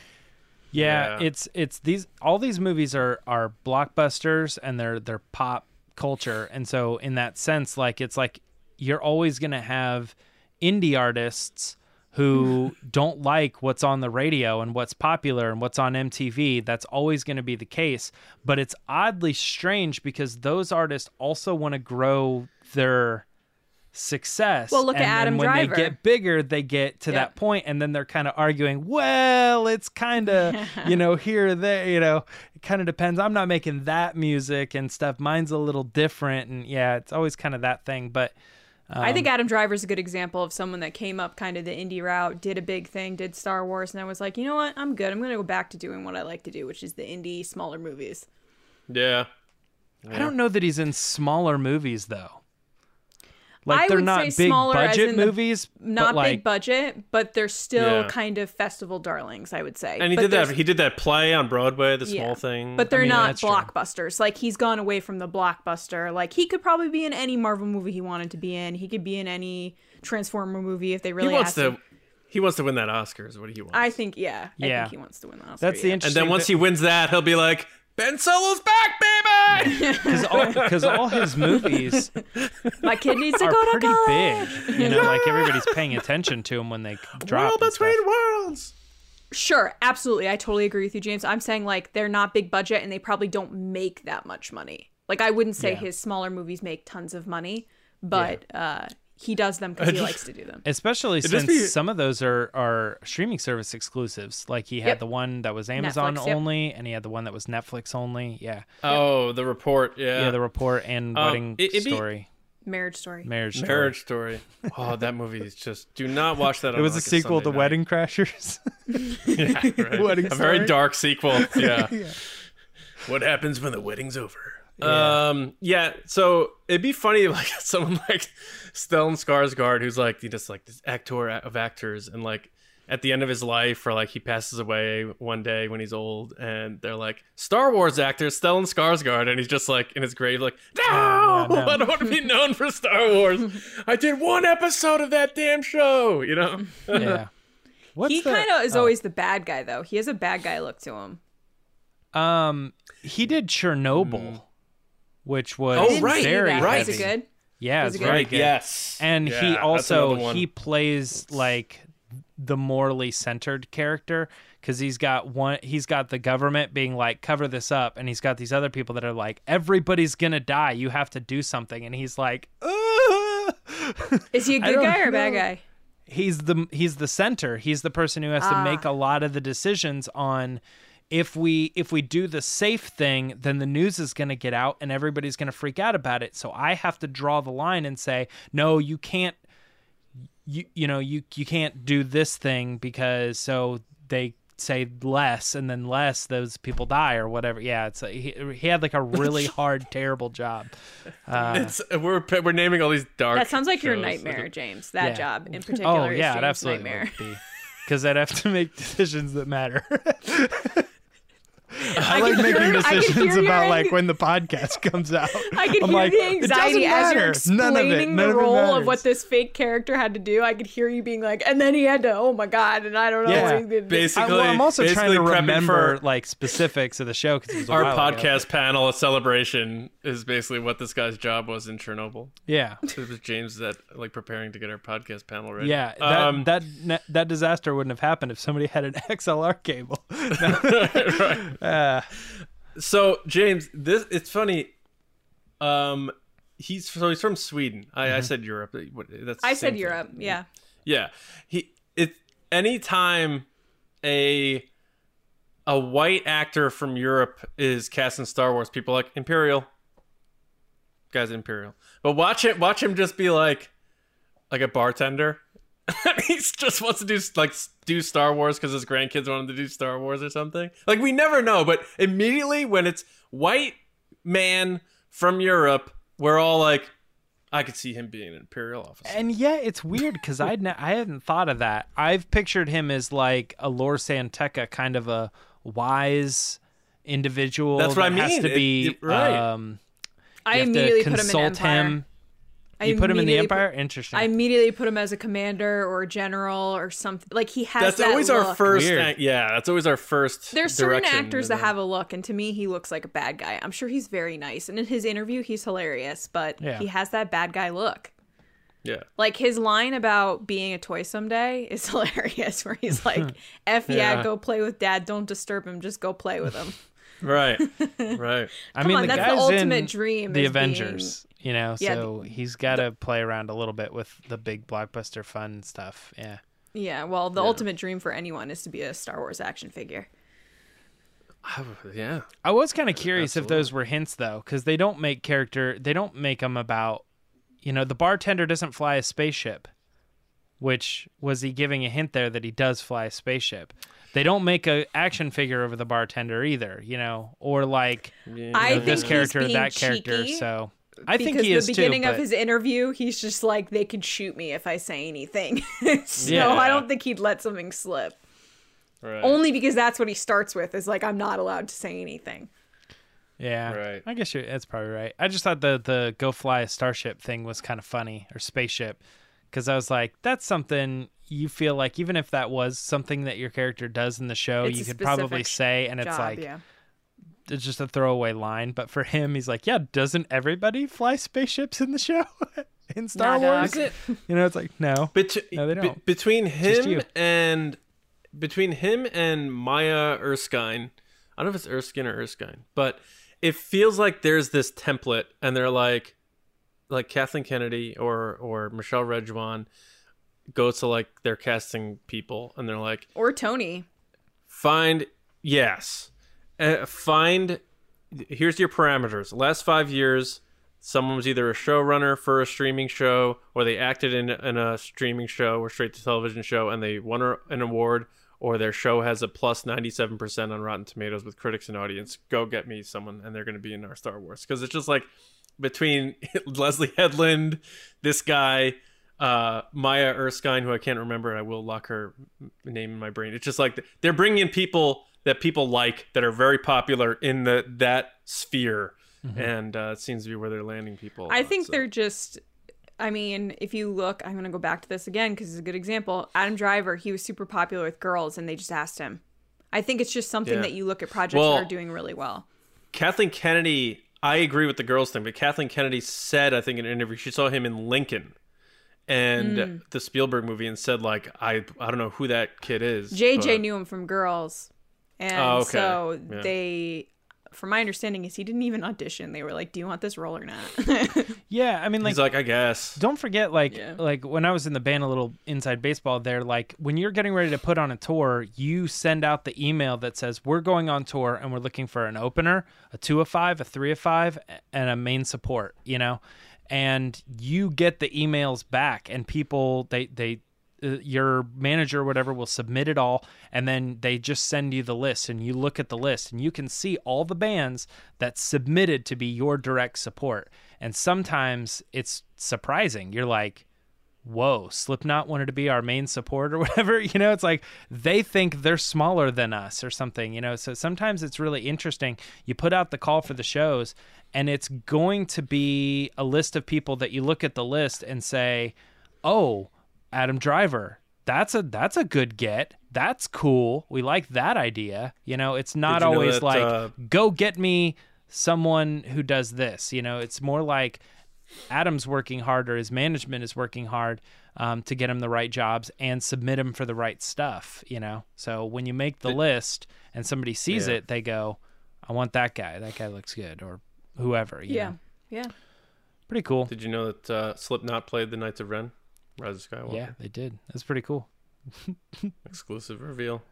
Yeah, Yeah. it's it's these all these movies are are blockbusters and they're they're pop culture, and so in that sense, like it's like you're always gonna have indie artists who don't like what's on the radio and what's popular and what's on MTV. That's always going to be the case. But it's oddly strange because those artists also want to grow their success. Well, look at and then Adam when Driver. they get bigger, they get to Yep. that point, and then they're kind of arguing. Well, it's kind of you know here or there. You know, it kind of depends. I'm not making that music and stuff. Mine's a little different, and yeah, it's always kind of that thing. But I think um, Adam Driver is a good example of someone that came up kind of the indie route, did a big thing, did Star Wars, and I was like, you know what? I'm good. I'm going to go back to doing what I like to do, which is the indie, smaller movies. Yeah. I don't know that he's in smaller movies though. Like I they're would not say big smaller as budget in the- movies, Not but like big budget, but they're still Yeah. kind of festival darlings, I would say. And he But did that. He did that play on Broadway, the small thing. But they're mean, not that's true. blockbusters. Like he's gone away from the blockbuster. Like he could probably be in any Marvel movie he wanted to be in. He could be in any Transformer movie if they he really wants asked him. to. He wants to win that Oscar. Is what he wants. I think yeah. I Yeah. think he wants to win the Oscar. that's the yeah. and then once he wins that, he'll be like, Ben Solo's back, baby. because all, 'cause all his movies My kid needs to are go to pretty college. big. You know, like everybody's paying attention to him when they drop. World and stuff. between worlds. Sure, absolutely. I totally agree with you, James. I'm saying like they're not big budget and they probably don't make that much money. Like I wouldn't say Yeah. his smaller movies make tons of money, but uh he does them because he likes to do them. Especially just since be- some of those are, are streaming service exclusives. Like he had Yep. the one that was Amazon Netflix, yep. only, and he had the one that was Netflix only. Yeah, Oh, the report. Yeah. yeah. The report and Um, wedding it- it'd be- story, Marriage story. marriage story. Marriage Story. Oh, that movie is just. Do not watch that. On It was like a sequel to night. Wedding Crashers. Yeah, right. Wedding a very dark sequel. Yeah. What happens when the wedding's over? Um. Yeah. So it'd be funny, like someone like Stellan Skarsgård, who's like he just like this actor of actors, and like at the end of his life, or like he passes away one day when he's old, and they're like Star Wars actor Stellan Skarsgård, and he's just like in his grave, like no, yeah, no. I don't want to be known for Star Wars. I did one episode of that damn show, you know. yeah. What's he kind of is oh. always the bad guy though. He has a bad guy look to him. Um, he did Chernobyl, which was Oh, right, very that. right. Was it good? Yeah, Was it's it very good. Yes. and Yeah, he also he plays like the morally centered character because he's got one he's got the government being like cover this up and he's got these other people that are like everybody's gonna die you have to do something and he's like "Ah." Is he a good guy or a bad guy? he's the he's the center he's the person who has to make Ah. a lot of the decisions on if we if we do the safe thing then the news is going to get out and everybody's going to freak out about it so i have to draw the line and say no you can't you you know you you can't do this thing because so they say less and then less those people die or whatever yeah it's a, he, he had like a really hard terrible job uh, It's we're we're naming all these dark. That sounds like your nightmare, James. That Yeah. job in particular oh yeah it James' absolutely nightmare. because i'd have to make decisions that matter I, I like making hear- decisions about your like when the podcast comes out. I could I'm hear like, the anxiety as you're matter. None of it. explaining None the of role of what this fake character had to do. I could hear you being like, and then he had to, oh my god, and I don't know. Yeah. what he did. I, Basically, well, I'm also trying to remember for like specifics of the show because it was our while ago. podcast panel. A celebration is basically what this guy's job was in Chernobyl. Yeah, It was James that like preparing to get our podcast panel ready. yeah. That Um, that that disaster wouldn't have happened if somebody had an XLR cable. Uh, So James, this it's funny. Um, he's so he's from Sweden. I, Mm-hmm. I said Europe. That's I the same said thing. Europe. Yeah. Yeah, he it anytime a a white actor from Europe is cast in Star Wars, people like Imperial. Guy's Imperial. But watch it watch him just be like like a bartender. he just wants to do like do Star Wars because his grandkids want him to do Star Wars or something. Like we never know, but immediately when it's white man from Europe, we're all like, I could see him being an imperial officer. And yeah, it's weird because I ne- I hadn't thought of that. I've pictured him as like a Lor San Tekka, kind of a wise individual. That's what I that Has mean. to be. it- right. Um, I you have to immediately put him in consult Empire. him. I You put him in the immediately put- Empire. Interesting. I immediately put him as a commander or a general or something. Like he has That's that always our first. Weird. act- yeah, that's always our first. There's certain actors that have a look, and to me, he looks like a bad guy. I'm sure he's very nice, and in his interview, he's hilarious, but Yeah. he has that bad guy look. Yeah. Like his line about being a toy someday is hilarious, where he's like, "F yeah, Yeah. go play with dad. Don't disturb him. Just go play with him." Right. right. I Come mean, on, the that's the ultimate in dream The is being- Avengers, you know, Yeah, so he's got to play around a little bit with the big blockbuster fun stuff. Yeah. Yeah, well, the ultimate dream for anyone is to be a Star Wars action figure. Oh, yeah. I was kind of curious if those were hints though, because they don't make character. They don't make them about, you know, the bartender doesn't fly a spaceship. Which was he giving a hint there that he does fly a spaceship? They don't make a action figure over the bartender either, you know, or like I you know, think this he's character, being that character. cheeky So I think because he is the beginning too. of his interview, he's just like, "They could shoot me if I say anything." so Yeah. I don't think he'd let something slip. Right. Only because that's what he starts with is like, "I'm not allowed to say anything." Yeah, Right. I guess you're, that's probably right. I just thought the the go fly a starship thing was kind of funny or spaceship because I was like, that's something you feel like even if that was something that your character does in the show, It's you could probably say, and it's like yeah. It's just a throwaway line. But for him, he's like, yeah, doesn't everybody fly spaceships in the show in Star Nah, Wars? dog. You know, it's like no. Bet- No, they don't. between him and between him and Maya Erskine, I don't know if it's Erskine or Erskine, but it feels like there's this template, and they're like, like Kathleen Kennedy or or Michelle Rejwan goes to like they're casting people, and they're like, Or Tony. find yes uh, find here's your parameters. Last five years someone was either a showrunner for a streaming show or they acted in, in a streaming show or straight to television show and they won an award or their show has a plus 97% on rotten tomatoes with critics and audience. Go get me someone and they're going to be in our star wars. Because it's just like between leslye headland this guy uh, Maya Erskine, who I can't remember, I will lock her name in my brain. It's just like they're bringing in people that people like that are very popular in the that sphere, and uh, it seems to be where they're landing people. I think so- they're just. I mean, if you look, I'm gonna go back to this again because it's a good example. Adam Driver, he was super popular with girls, and they just asked him. I think it's just something Yeah. that you look at projects Well- that are doing really well. Kathleen Kennedy. I agree with the girls thing, but Kathleen Kennedy said, I think in an interview, she saw him in Lincoln. And Mm. the Spielberg movie, and said like I I don't know who that kid is. JJ but- knew him from Girls, Oh, and Oh, okay. so Yeah. they, from my understanding, is he didn't even audition. They were like, "Do you want this role or not?" Yeah, I mean, like He's like I guess. don't forget like Yeah. like when i was in the band a little inside baseball there like when you're getting ready to put on a tour you send out the email that says we're going on tour and we're looking for an opener a two of five a three of five and a main support you know and you get the emails back and people they they uh, your manager or whatever will submit it all and then they just send you the list and you look at the list and you can see all the bands that submitted to be your direct support. And sometimes it's surprising. You're like whoa slipknot wanted to be our main support or whatever. You know it's like they think they're smaller than us or something you know? So sometimes it's really interesting. You put out the call for the shows and it's going to be a list of people that you look at the list and say oh adam driver that's a that's a good get that's cool we like that idea you know it's not Did you know always that, like uh, go get me someone who does this you know it's more like Adam's working hard or his management is working hard um, to get him the right jobs and submit him for the right stuff, you know? So when you make the list and somebody sees Yeah. it, they go, I want that guy. That guy looks good or whoever. you yeah, know? yeah. Pretty cool. Did you know that uh, Slipknot played the Knights of Ren? Rise of Skywalker. Yeah, they did. That's pretty cool. Exclusive reveal.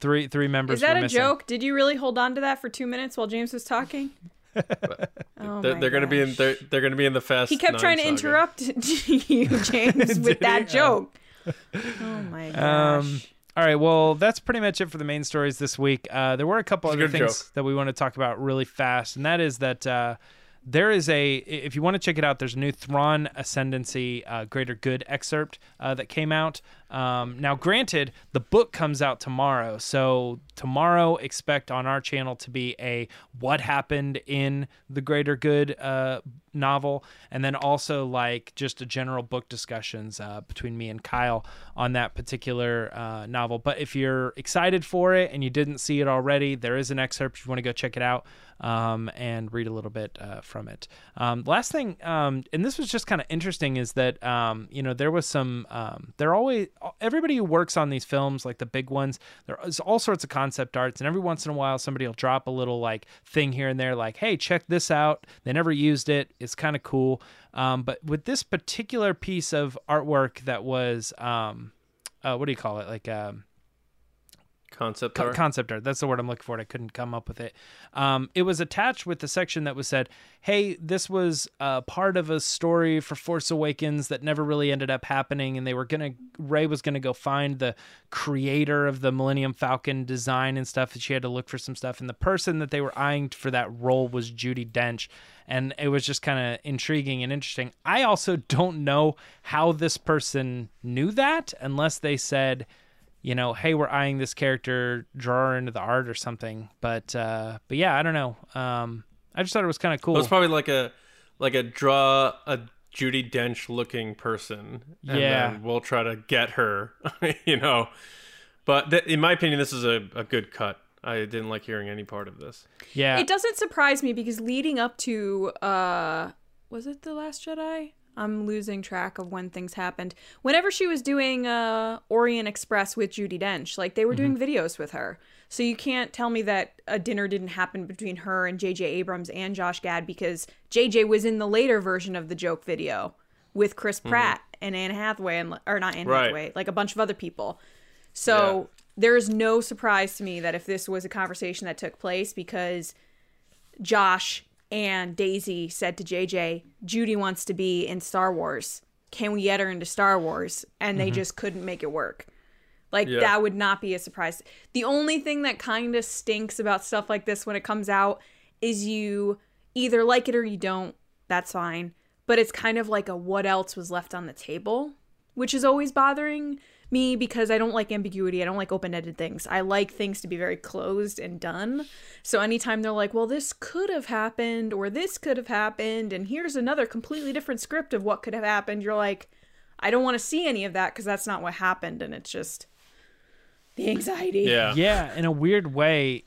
Three three members. Is that were a missing. joke? Did you really hold on to that for two minutes while James was talking? oh they're they're gonna be in they're, they're gonna be in the fast. He kept trying to saga. interrupt you, James, with that joke. Oh my gosh. Um, all right, well, that's pretty much it for the main stories this week. Uh, there were a couple It's other good things joke. that we want to talk about really fast, and that is that uh, there is a, if you want to check it out, there's a new Thrawn Ascendancy uh, Greater Good excerpt uh, that came out. Um, now, granted, the book comes out tomorrow, so tomorrow expect on our channel to be a what happened in the Greater Good uh, novel, and then also like just a general book discussions uh, between me and Kyle on that particular uh, novel. But if you're excited for it and you didn't see it already, there is an excerpt. If you want to go check it out um, and read a little bit uh, from it. Um, last thing, um, and this was just kind of interesting, is that um, you know there was some. Um, there always everybody who works on these films, like the big ones, there is all sorts of concept arts, and every once in a while somebody will drop a little like thing here and there, like, "Hey, check this out." They never used it. It's kind of cool. Um, but with this particular piece of artwork that was, um, uh, what do you call it? Like, um, Concept co- art. concept art. That's the word I'm looking for. I couldn't come up with it. Um, it was attached with the section that was said, "Hey, this was uh, part of a story for Force Awakens that never really ended up happening, and they were gonna Rey was gonna go find the creator of the Millennium Falcon design and stuff, and she had to look for some stuff. And the person that they were eyeing for that role was Judi Dench." And it was just kind of intriguing and interesting. I also don't know how this person knew that unless they said, you know, hey, we're eyeing this character, draw her into the art or something. But uh, but yeah, I don't know. Um, I just thought it was kind of cool. Well, it's probably like a like a draw a Judi Dench looking person. And Yeah. then we'll try to get her. you know. But th- in my opinion, this is a, a good cut. I didn't like hearing any part of this. yeah, It doesn't surprise me because leading up to uh was it The Last Jedi? I'm losing track of when things happened. Whenever she was doing uh Orient Express with Judi Dench, like they were doing videos with her. So you can't tell me that a dinner didn't happen between her and JJ Abrams and Josh Gad because JJ was in the later version of the joke video with Chris Pratt and Anne Hathaway and or not Anne Right. Hathaway, like a bunch of other people. So there is no surprise to me that if this was a conversation that took place because Josh and Daisy said to JJ, Judy wants to be in Star Wars. Can we get her into Star Wars? And they mm-hmm. just couldn't make it work. Like Yeah. that would not be a surprise. The only thing that kind of stinks about stuff like this when it comes out is you either like it or you don't. That's fine. But it's kind of like a what else was left on the table, which is always bothering me because I don't like ambiguity. I don't like open-ended things. I like things to be very closed and done. So anytime they're like, "Well, this could have happened or this could have happened and here's another completely different script of what could have happened." You're like, "I don't want to see any of that because that's not what happened." And it's just the anxiety. Yeah. yeah, in a weird way.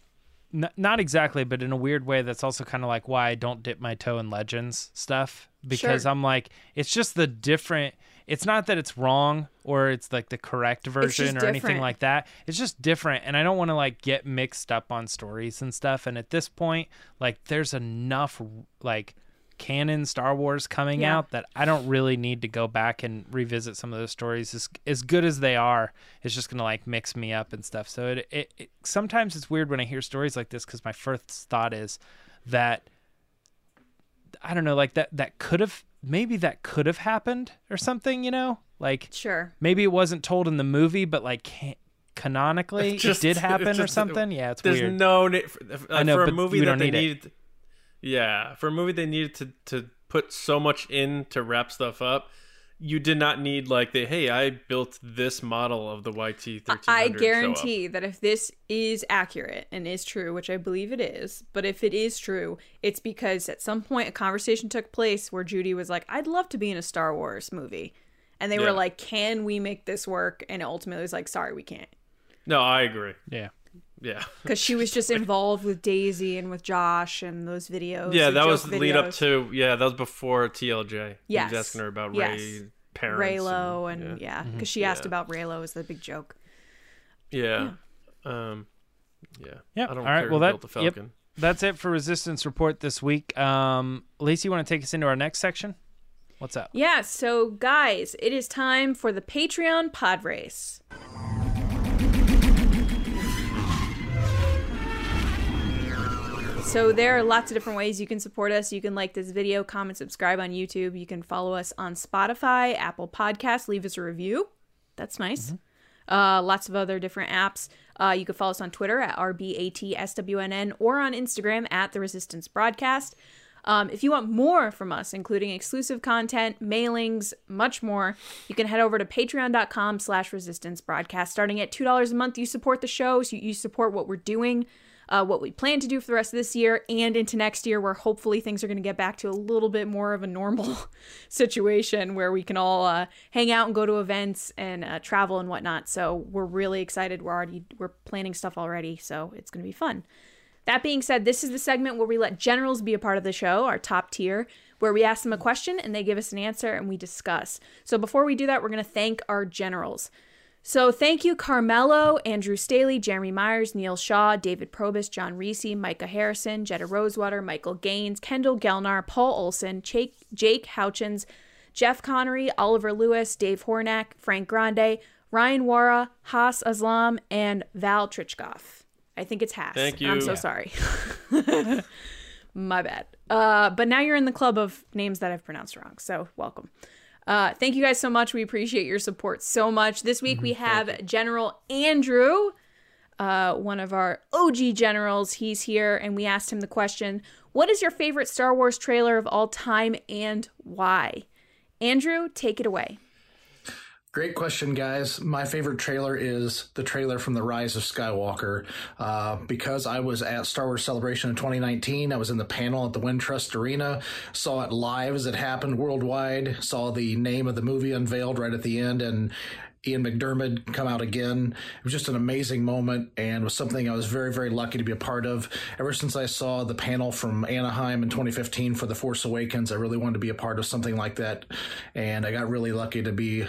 N- not exactly, but in a weird way, that's also kind of like why I don't dip my toe in Legends stuff because Sure. I'm like, it's just the different. It's not that it's wrong or it's like the correct version or anything like that. It's just different, and I don't want to like get mixed up on stories and stuff. And at this point, like, there's enough like canon Star Wars coming Yeah. out that I don't really need to go back and revisit some of those stories. As as good as they are, it's just gonna like mix me up and stuff. So it, it, it sometimes it's weird when I hear stories like this because my first thought is that I don't know, like that that could have maybe that could have happened or something, you know, like Sure. maybe it wasn't told in the movie, but like can canonically It's just- it did it's happen or just- something. Yeah, it's There's weird. no ne- for, uh, I know, for a movie that they need it. needed. Yeah, for a movie they needed to to put so much in to wrap stuff up. You did not need like the hey, I built this model of the YT thirteen I guarantee that if this is accurate and is true, which I believe it is, but if it is true, it's because at some point a conversation took place where Judy was like, I'd love to be in a Star Wars movie. And they Yeah. were like, Can we make this work? And ultimately was like, Sorry, we can't. No, I agree. yeah. Yeah, Because she was just involved with Daisy and with Josh and those videos. yeah, that was the lead up videos. to yeah, that was before TLJ. he Yes. was asking her about Yes. Rey parents. Reylo and yeah, because she asked Yeah. about Reylo as the big joke. yeah, um, yeah. Yep. I don't All right, well, that- built the yep. That's it for Resistance Report this week. Um, Lacey, you want to take us into our next section? What's up? Yeah, so guys, it is time for the Patreon pod race. So there are lots of different ways you can support us. You can like this video, comment, subscribe on YouTube. You can follow us on Spotify, Apple Podcasts, leave us a review. That's nice. Uh, lots of other different apps. Uh, you can follow us on Twitter at RBATSWNN or on Instagram at The Resistance Broadcast. Um, if you want more from us, including exclusive content, mailings, much more, you can head over to patreon.com slash resistance broadcast. Starting at $2 a month, you support the show, so you support what we're doing, uh, what we plan to do for the rest of this year and into next year, where hopefully things are going to get back to a little bit more of a normal situation where we can all uh, hang out and go to events and uh, travel and whatnot. So we're really excited. We're already we're planning stuff already, so it's going to be fun. That being said, this is the segment where we let generals be a part of the show, our top tier, where we ask them a question and they give us an answer and we discuss. So before we do that, we're going to thank our generals. So thank you, Carmelo, Andrew Staley, Jeremy Myers, Neil Shaw, David Probus, John Reese, Micah Harrison, Jetta Rosewater, Michael Gaines, Kendall Gelnar, Paul Olson, Jake, Jake Houchins, Jeff Connery, Oliver Lewis, Dave Hornack, Frank Grande, Ryan Wara, Haas Aslam, and Val Trichkoff. I think it's Haas. Thank you. I'm you. so sorry. My bad. Uh, but now you're in the club of names that I've pronounced wrong. So welcome. Uh, thank you guys so much. We appreciate your support so much. This week we have General Andrew, uh, one of our OG generals. He's here, and we asked him the question What is your favorite Star Wars trailer of all time and why? Andrew, take it away. Great question, guys. My favorite trailer is the trailer from The Rise of Skywalker. Uh, because I was at Star Wars Celebration in 2019, I was in the panel at the Wintrust Arena, saw it live as it happened worldwide, saw the name of the movie unveiled right at the end, and Ian McDiarmid come out again. It was just an amazing moment and was something I was very, very lucky to be a part of. Ever since I saw the panel from Anaheim in 2015 for The Force Awakens, I really wanted to be a part of something like that. And I got really lucky to be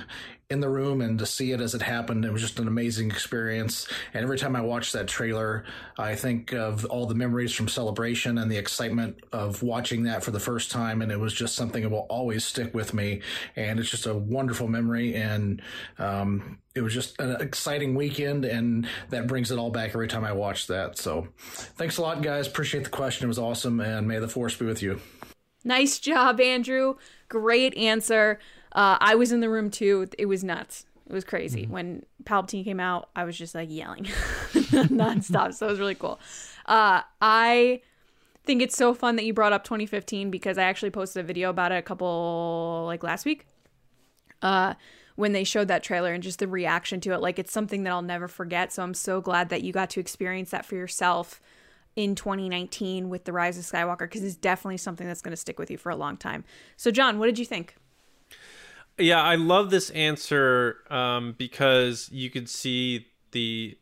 in the room and to see it as it happened. It was just an amazing experience. And every time I watch that trailer, I think of all the memories from Celebration and the excitement of watching that for the first time. And it was just something that will always stick with me. And it's just a wonderful memory. And um, it was just an exciting weekend. And that brings it all back every time I watch that. So thanks a lot, guys. Appreciate the question. It was awesome. And may the force be with you. Nice job, Andrew. Great answer. Uh, I was in the room too. It was nuts. It was crazy. When Palpatine came out, I was just like yelling nonstop. so it was really cool. Uh, I think it's so fun that you brought up 2015 because I actually posted a video about it a couple like last week. Uh, when they showed that trailer and just the reaction to it, like it's something that I'll never forget. So I'm so glad that you got to experience that for yourself in 2019 with the Rise of Skywalker because it's definitely something that's going to stick with you for a long time. So John, what did you think? Yeah, I love this answer um, because you could see the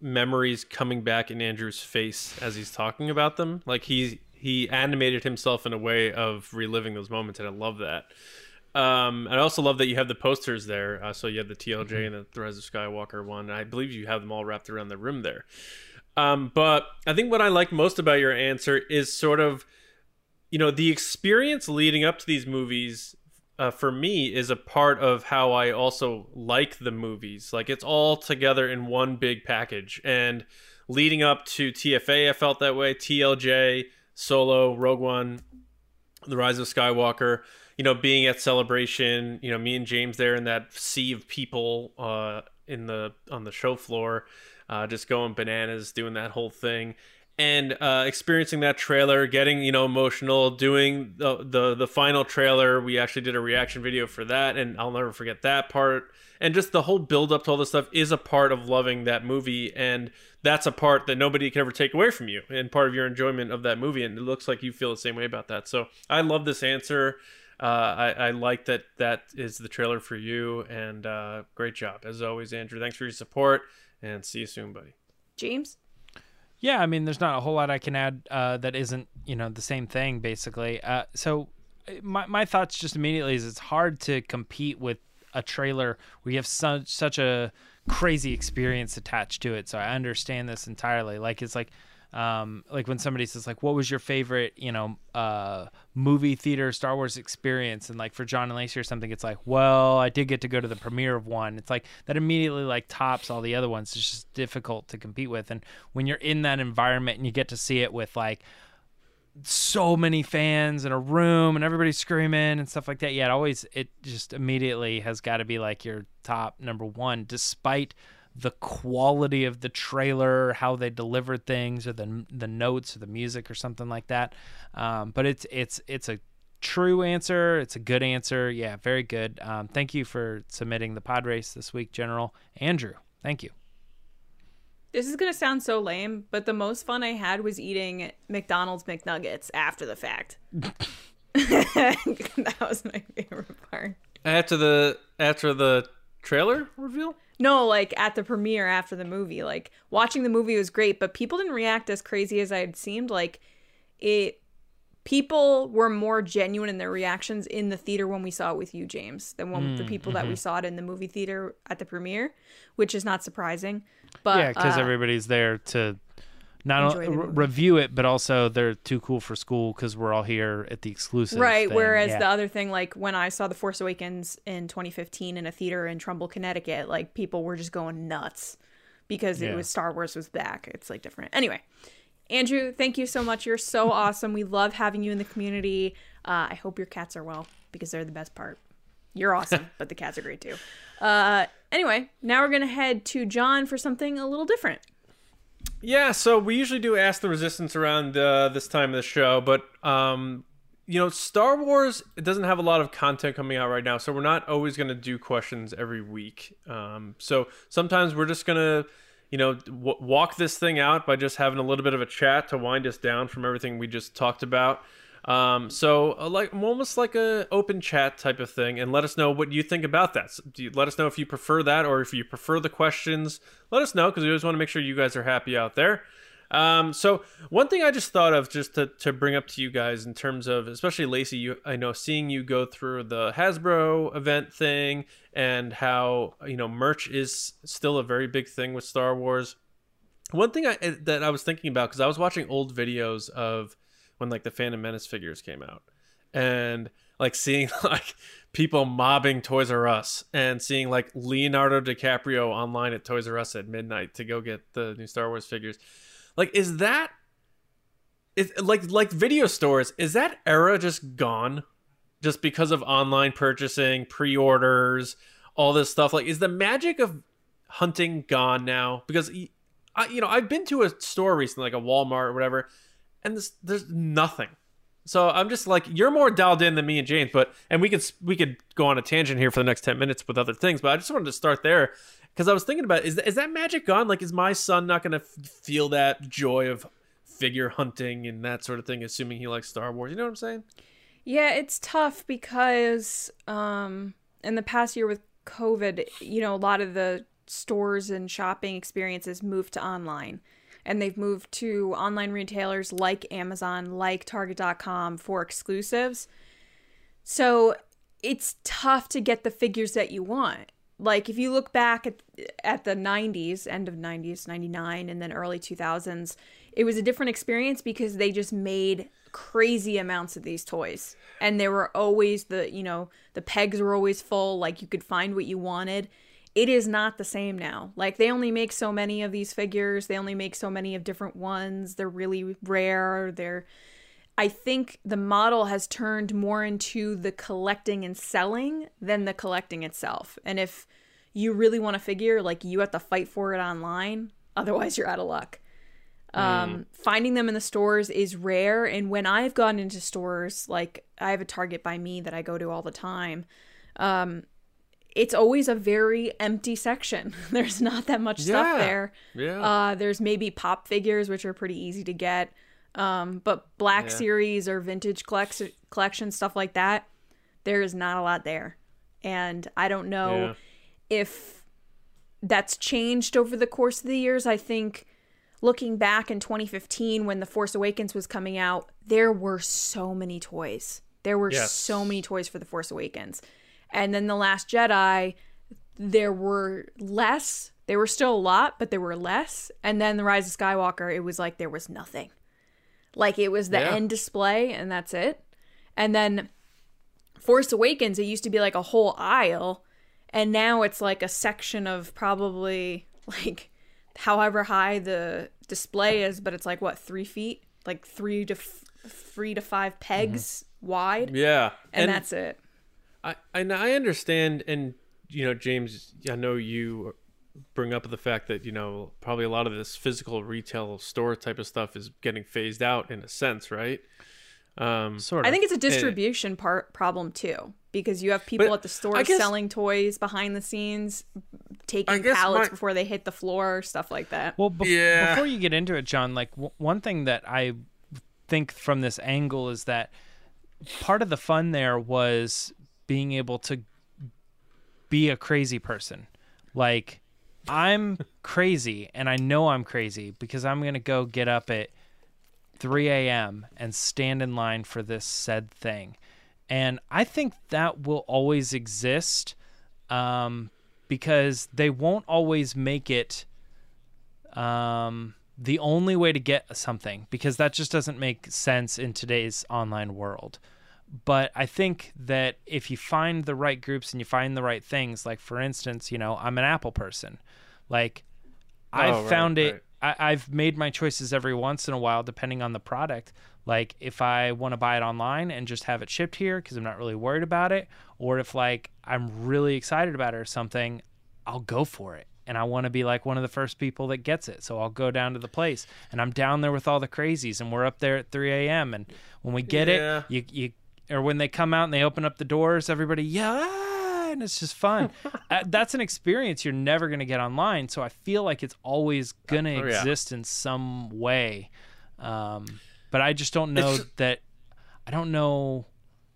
memories coming back in Andrew's face as he's talking about them. Like he he animated himself in a way of reliving those moments, and I love that. Um, I also love that you have the posters there. Uh, so you have the TLJ and the, Rise of Skywalker one. I believe you have them all wrapped around the room there. Um, but I think what I like most about your answer is sort of, you know, the experience leading up to these movies uh, for me is a part of how I also like the movies. Like it's all together in one big package. And leading up to TFA, I felt that way. TLJ, Solo, Rogue One, The Rise of Skywalker. You know, being at Celebration, you know, me and James there in that sea of people uh, in the on the show floor, uh, just going bananas, doing that whole thing and uh, experiencing that trailer, getting you know emotional, doing the, the the final trailer. We actually did a reaction video for that, and I'll never forget that part. And just the whole build up to all this stuff is a part of loving that movie, and that's a part that nobody can ever take away from you, and part of your enjoyment of that movie. And it looks like you feel the same way about that. So I love this answer. Uh, I, I like that that is the trailer for you, and uh, great job as always, Andrew. Thanks for your support, and see you soon, buddy. James? Yeah, I mean, there's not a whole lot I can add uh, that isn't, you know, the same thing basically. Uh, so, uh, my my thoughts just immediately is it's hard to compete with a trailer where you have such such a crazy experience attached to it. So I understand this entirely. Like it's like um, like when somebody says like, "What was your favorite, you know, uh, movie theater Star Wars experience?" and like for John and Lacey or something, it's like, "Well, I did get to go to the premiere of one." It's like that immediately like tops all the other ones. It's just difficult to compete with, and when you're in that environment and you get to see it with like so many fans in a room and everybody screaming and stuff like that. Yeah, it always it just immediately has got to be like your top number one, despite the quality of the trailer, how they delivered things, or the the notes or the music or something like that. Um, but it's it's it's a true answer. It's a good answer. Yeah, very good. Um, thank you for submitting the pod race this week, General Andrew. Thank you. This is gonna sound so lame, but the most fun I had was eating McDonald's McNuggets after the fact. that was my favorite part. After the after the trailer reveal? No, like at the premiere after the movie. Like watching the movie was great, but people didn't react as crazy as I had seemed. Like it people were more genuine in their reactions in the theater when we saw it with you, James, than when the people that we saw it in the movie theater at the premiere, which is not surprising. But yeah, because uh, everybody's there to not only re- review it, but also they're too cool for school because we're all here at the exclusive. Right. thing. Whereas Yeah. the other thing, like when I saw The Force Awakens in 2015 in a theater in Trumbull, Connecticut, like people were just going nuts because Yeah. it was Star Wars was back. It's like different. Anyway, Andrew, thank you so much. You're so awesome. We love having you in the community. Uh, I hope your cats are well because they're the best part. You're awesome, but the cats are great too. Uh, anyway, now we're gonna head to John for something a little different. Yeah, so we usually do ask the resistance around uh, this time of the show, but um, you know, Star Wars it doesn't have a lot of content coming out right now, so we're not always going to do questions every week. Um, so sometimes we're just gonna, you know, w- walk this thing out by just having a little bit of a chat to wind us down from everything we just talked about. Um, so uh, like almost like a open chat type of thing, and let us know what you think about that. So you, let us know if you prefer that or if you prefer the questions. Let us know because we always want to make sure you guys are happy out there. Um, so one thing I just thought of just to, to bring up to you guys in terms of especially Lacey, you I know seeing you go through the Hasbro event thing and how you know merch is still a very big thing with Star Wars. One thing I that I was thinking about because I was watching old videos of when like the Phantom Menace figures came out, and like seeing like people mobbing Toys R Us and seeing like Leonardo DiCaprio online at Toys R Us at midnight to go get the new Star Wars figures. Like, is that is like like video stores? Is that era just gone? Just because of online purchasing, pre-orders, all this stuff. Like, is the magic of hunting gone now? Because I, you know, I've been to a store recently, like a Walmart or whatever, and this, there's nothing. So I'm just like you're more dialed in than me and James, but and we could we could go on a tangent here for the next ten minutes with other things, but I just wanted to start there because I was thinking about is that, is that magic gone? Like, is my son not going to f- feel that joy of figure hunting and that sort of thing, assuming he likes Star Wars? You know what I'm saying? Yeah, it's tough because um, in the past year with COVID, you know, a lot of the stores and shopping experiences moved to online. And they've moved to online retailers like Amazon, like Target.com for exclusives. So it's tough to get the figures that you want. Like if you look back at at the 90s, end of 90s, 99 and then early 2000s, it was a different experience because they just made crazy amounts of these toys. And there were always the, you know, the pegs were always full, like you could find what you wanted. It is not the same now. Like they only make so many of these figures, they only make so many of different ones. They're really rare. They're I think the model has turned more into the collecting and selling than the collecting itself. And if you really want a figure, like you have to fight for it online, otherwise you're out of luck. Um, finding them in the stores is rare. And when I've gone into stores, like I have a Target by me that I go to all the time, um, it's always a very empty section. There's not that much stuff there. Yeah. Uh, there's maybe pop figures, which are pretty easy to get. Um, but Black Yeah. Series or vintage collect- collection stuff like that, there is not a lot there. And I don't know Yeah. if that's changed over the course of the years. I think looking back in 2015 when The Force Awakens was coming out, there were so many toys. There were Yes. so many toys for The Force Awakens. And then The Last Jedi, there were less, there were still a lot, but there were less. And then the Rise of Skywalker, it was like there was nothing. Like it was the Yeah. end display and that's it. And then Force Awakens, it used to be like a whole aisle, and now it's like a section of probably like however high the display is, but it's like what three feet, like three to f- three to five pegs mm-hmm. wide, Yeah, and, that's it. I and I understand, and you know, James, I know you bring up the fact that you know probably a lot of this physical retail store type of stuff is getting phased out in a sense, right? Um, Sort of. I think it's a distribution part problem too, because you have people at the store I guess- selling toys behind the scenes, taking pallets my- before they hit the floor, stuff like that. Well, bef- Yeah. before you get into it, John, like w- one thing that I think from this angle is that part of the fun there was being able to be a crazy person. Like, I'm crazy, and I know I'm crazy because I'm going to go get up at 3 a.m. and stand in line for this said thing. And I think that will always exist um, because they won't always make it um, the only way to get something because that just doesn't make sense in today's online world. But I think that if you find the right groups and you find the right things, like for instance, you know, I'm an Apple person. Like, oh, I've Oh, right, found it. right. I, I've made my choices every once in a while, depending on the product. Like, if I want to buy it online and just have it shipped here because I'm not really worried about it, or if like I'm really excited about it or something, I'll go for it. And I want to be like one of the first people that gets it. So I'll go down to the place and I'm down there with all the crazies and we're up there at 3 a.m. And when we get Yeah. it, you, you, or when they come out and they open up the doors, everybody, yeah, and it's just fun. uh, that's an experience you're never going to get online. So I feel like it's always going to Oh, yeah. exist in some way. Um, but I just don't know It's- that, I don't know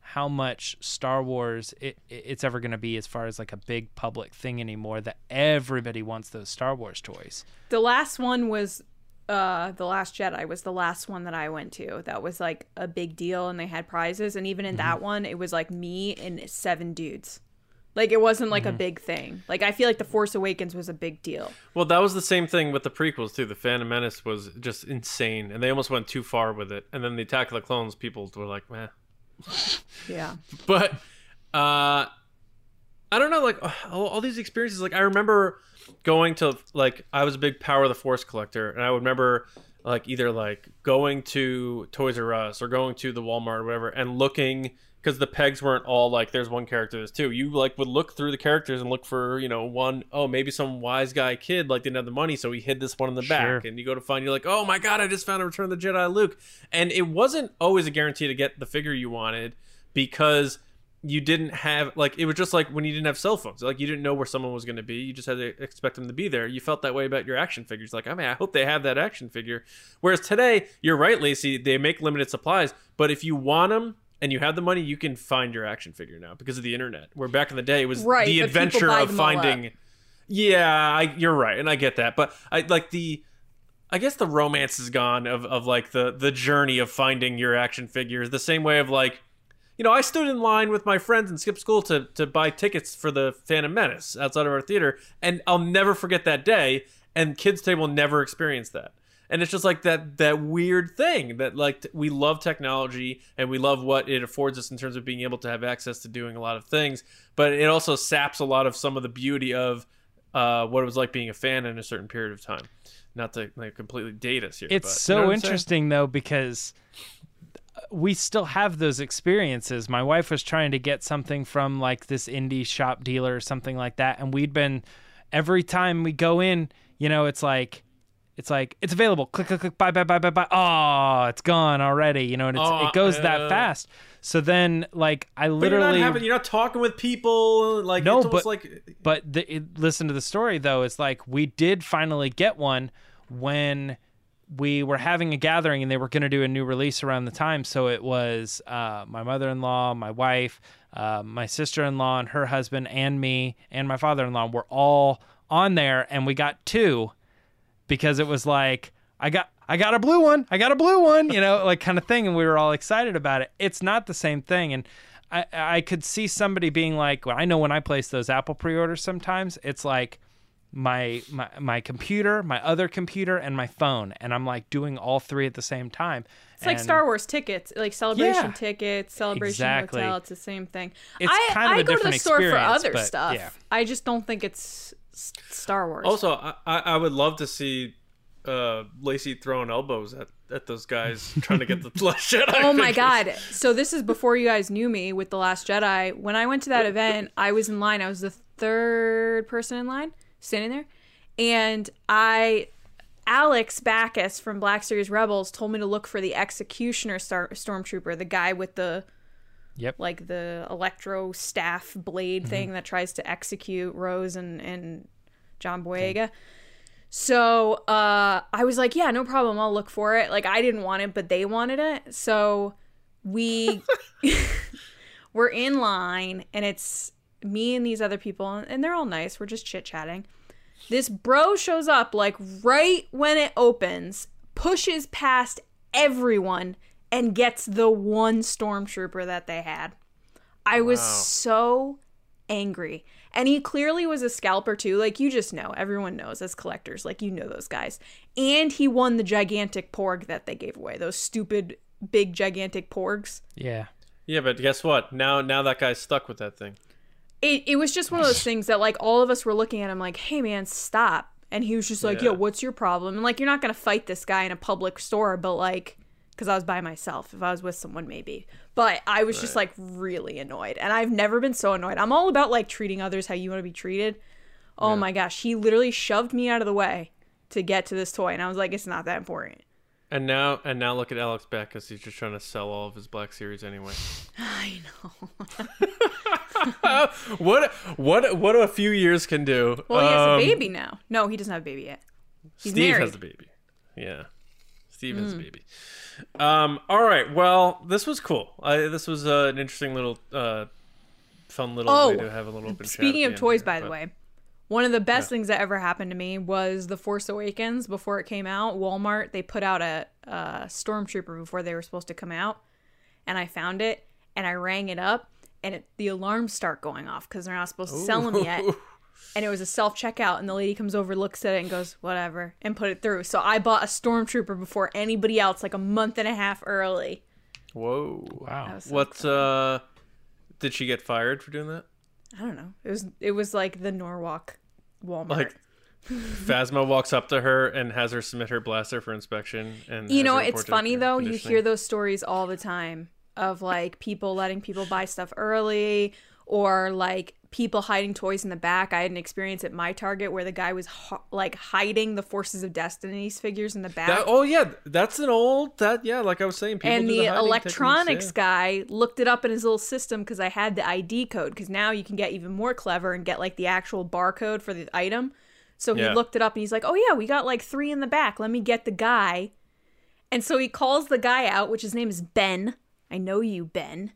how much Star Wars it, it- it's ever going to be as far as like a big public thing anymore that everybody wants those Star Wars toys. The last one was uh The Last Jedi was the last one that I went to. That was like a big deal and they had prizes and even in Mm-hmm. that one it was like me and seven dudes. Like it wasn't Mm-hmm. like a big thing. Like I feel like The Force Awakens was a big deal. Well, that was the same thing with the prequels too. The Phantom Menace was just insane, and they almost went too far with it. And then the Attack of the Clones, people were like, "Meh." Yeah. But uh, I don't know, like all, all these experiences. Like I remember going to like I was a big Power of the Force collector, and I would remember like either like going to Toys R Us or going to the Walmart or whatever, and looking because the pegs weren't all like there's one character there's two. You like would look through the characters and look for you know one oh maybe some wise guy kid like didn't have the money so he hid this one in the back. And you go to find you're like oh my god i just found a return of the jedi luke. And it wasn't always a guarantee to get the figure you wanted because you didn't have like it was just like when you didn't have cell phones like you didn't know where someone was going to be you just had to expect them to be there you felt that way about your action figures like i mean i hope they have that action figure whereas today you're right lacey they make limited supplies but if you want them and you have the money you can find your action figure now because of the internet where back in the day it was Right, the adventure of them all up. finding yeah I, you're right and i get that but i like the I guess the romance is gone of, of like the the journey of finding your action figures. The same way of like, you know, I stood in line with my friends and skipped school to to buy tickets for the Phantom Menace outside of our theater, and I'll never forget that day. And kids today will never experience that. And it's just like that that weird thing that like t- we love technology and we love what it affords us in terms of being able to have access to doing a lot of things, but it also saps a lot of some of the beauty of uh, what it was like being a fan in a certain period of time. Not to like completely date us here. It's so you know what saying? interesting though because we still have those experiences. My wife was trying to get something from like this indie shop dealer or something like that, and we'd been every time we go in, you know, it's like it's like it's available. Click, click, click. Buy, buy, buy, buy, buy. Oh, it's gone already. You know, and it's, Oh, it goes uh, that fast. So then, like, I literally you're not having, you're not talking with people. Like No, it's but- like but the, it, listen to the story though. It's like we did finally get one when we were having a gathering and they were going to do a new release around the time. So it was uh, my mother-in-law, my wife, uh, my sister-in-law, and her husband, and me, and my father-in-law were all on there, and we got two because it was like I got I got a blue one, I got a blue one, you know, like kind of thing, and we were all excited about it. It's not the same thing, and I I could see somebody being like, well, I know when I place those Apple pre-orders, sometimes it's like my my my computer, my other computer, and my phone, and I'm like doing all three at the same time. It's like Star Wars tickets, like celebration Yeah. tickets, celebration Exactly. hotel. It's the same thing. It's I, kind of I a go to the store for other but, stuff. yeah. I just don't think it's Star Wars. Also, I, I I would love to see uh, Lacey throwing elbows at, at those guys trying to get the Last Jedi. Oh my god. So this is before you guys knew me with The Last Jedi. When I went to that event, I was in line. I was the third person in line standing there. And I Alex Backus from Black Series Rebels told me to look for the executioner star- stormtrooper, the guy with the Yep. like the electro staff blade thing that tries to execute Rose and and John Boyega. So uh, I was like, yeah, no problem. I'll look for it. Like I didn't want it, but they wanted it. So we we're in line, and it's me and these other people, and they're all nice. We're just chit chatting. This bro shows up like right when it opens, pushes past everyone, and gets the one stormtrooper that they had. I was so angry. And he clearly was a scalper too. Like you just know, everyone knows as collectors, like you know those guys. And he won the gigantic porg that they gave away. Those stupid big gigantic porgs. Yeah. Yeah, but guess what? Now now that guy's stuck with that thing. It it was just one of those things that like all of us were looking at him like, "Hey man, stop." And he was just like, Yeah. "Yo, what's your problem?" And like you're not going to fight this guy in a public store, but like cuz I was by myself. If I was with someone maybe. But I was just like really annoyed. And I've never been so annoyed. I'm all about like treating others how you want to be treated. Oh my gosh, he literally shoved me out of the way to get to this toy and I was like, "It's not that important." And now and now look at Alex Backus. He's just trying to sell all of his Black Series anyway. I know. What what what a few years can do. Well, he has Um, a baby now. No, he doesn't have a baby yet. He's Steve married. has a baby. Yeah, Steve has a baby. Um. All right. Well, this was cool. I, this was uh, an interesting little, uh, fun little Oh, way to have a little open Speaking at of toys, here, by the way, one of the best things that ever happened to me was The Force Awakens. Before it came out, Walmart they put out a, a stormtrooper before they were supposed to come out, and I found it and I rang it up, and it, the alarms start going off because they're not supposed to sell them yet. And it was a self checkout, and the lady comes over, looks at it, and goes, "Whatever," and put it through. So I bought a stormtrooper before anybody else, like a month and a half early. Whoa. Wow. So What? Uh, did she get fired for doing that? I don't know. It was it was like the Norwalk Walmart. Like, Phasma walks up to her and has her submit her blaster for inspection. And you know, it's funny though. You hear those stories all the time of like people letting people buy stuff early or like people hiding toys in the back. I had an experience at my Target where the guy was ho- like hiding the Forces of Destiny's figures in the back. That, oh yeah, that's an old that yeah. Like I was saying, people and do the, electronics techniques, guy looked it up in his little system because I had the ID code. Because now you can get even more clever and get like the actual barcode for the item. So he Yeah. looked it up and he's like, "Oh yeah, we got like three in the back. Let me get the guy." And so he calls the guy out, which his name is Ben. I know you, Ben.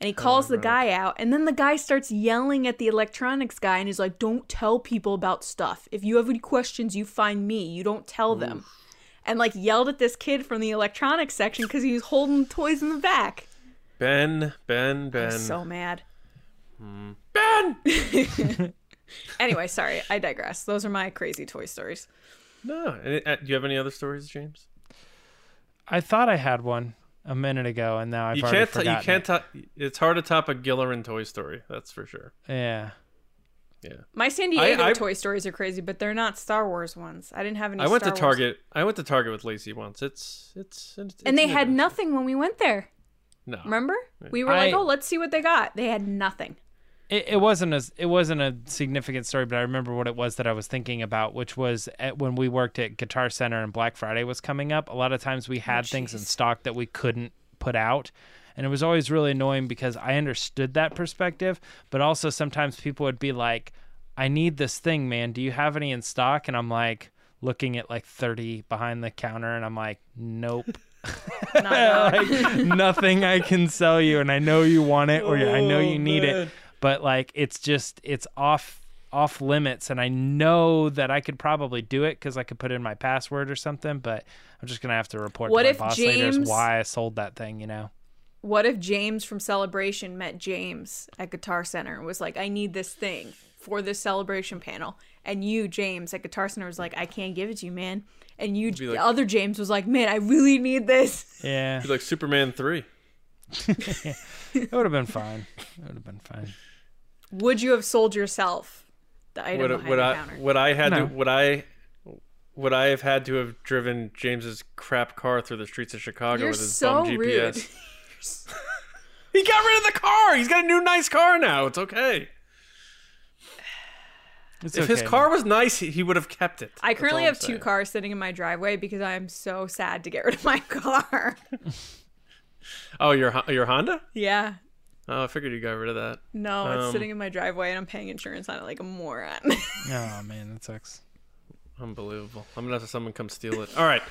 And he calls the guy out, and then the guy starts yelling at the electronics guy, and he's like, "Don't tell people about stuff. If you have any questions, you find me. You don't tell them." And like yelled at this kid from the electronics section because he was holding toys in the back. Ben, Ben, I Ben. so mad. ben. Anyway, sorry, I digress. Those are my crazy toy stories. No. Uh, do you have any other stories, James? I thought I had one a minute ago, and now I've you already can't. T- you can't. it. Top, it's hard to top a Gillerin Toy Story. That's for sure. Yeah. Yeah. My San Diego I- toy stories are crazy, but they're not Star Wars ones. I didn't have any. I went Star to Wars. Target. I went to Target with Lacey once. It's it's, it's and they an had nothing when we went there. No. Remember? We were like, "Oh, let's see what they got." They had nothing. It, it wasn't a it wasn't a significant story, but I remember what it was that I was thinking about, which was at, when we worked at Guitar Center and Black Friday was coming up. A lot of times we had things in stock that we couldn't put out, and it was always really annoying because I understood that perspective, but also sometimes people would be like, "I need this thing, man. Do you have any in stock?" And I'm like looking at like 30 behind the counter, and I'm like, "Nope." Not like nothing I can sell you, and I know you want it or I know you need it, but like it's just it's off off limits, and I know that I could probably do it because I could put in my password or something, but I'm just gonna have to report What to my if boss later as James- why I sold that thing, you know? what if James from Celebration met James at Guitar Center and was like, "I need this thing for this celebration panel, and you, James, at Guitar Center, was like, I can't give it to you, man. And you, like- the other James, was like, man, I really need this. Yeah, Be like Superman three. it would have been fine. It would have been fine. Would you have sold yourself the item Would behind would the I counter? would I had No. to would I would I have had to have driven James's crap car through the streets of Chicago You're with his so bum rude. GPS? He got rid of the car. He's got a new nice car now. It's okay. It's If his car man. was nice, he would have kept it. I That's currently all I'm have two cars sitting in my driveway because I am so sad to get rid of my car. Oh, your your Honda? yeah. Oh, I figured you got rid of that. No, it's Um, sitting in my driveway and I'm paying insurance on it like a moron. Oh man, that sucks. Unbelievable. I'm gonna have to someone come steal it. All right.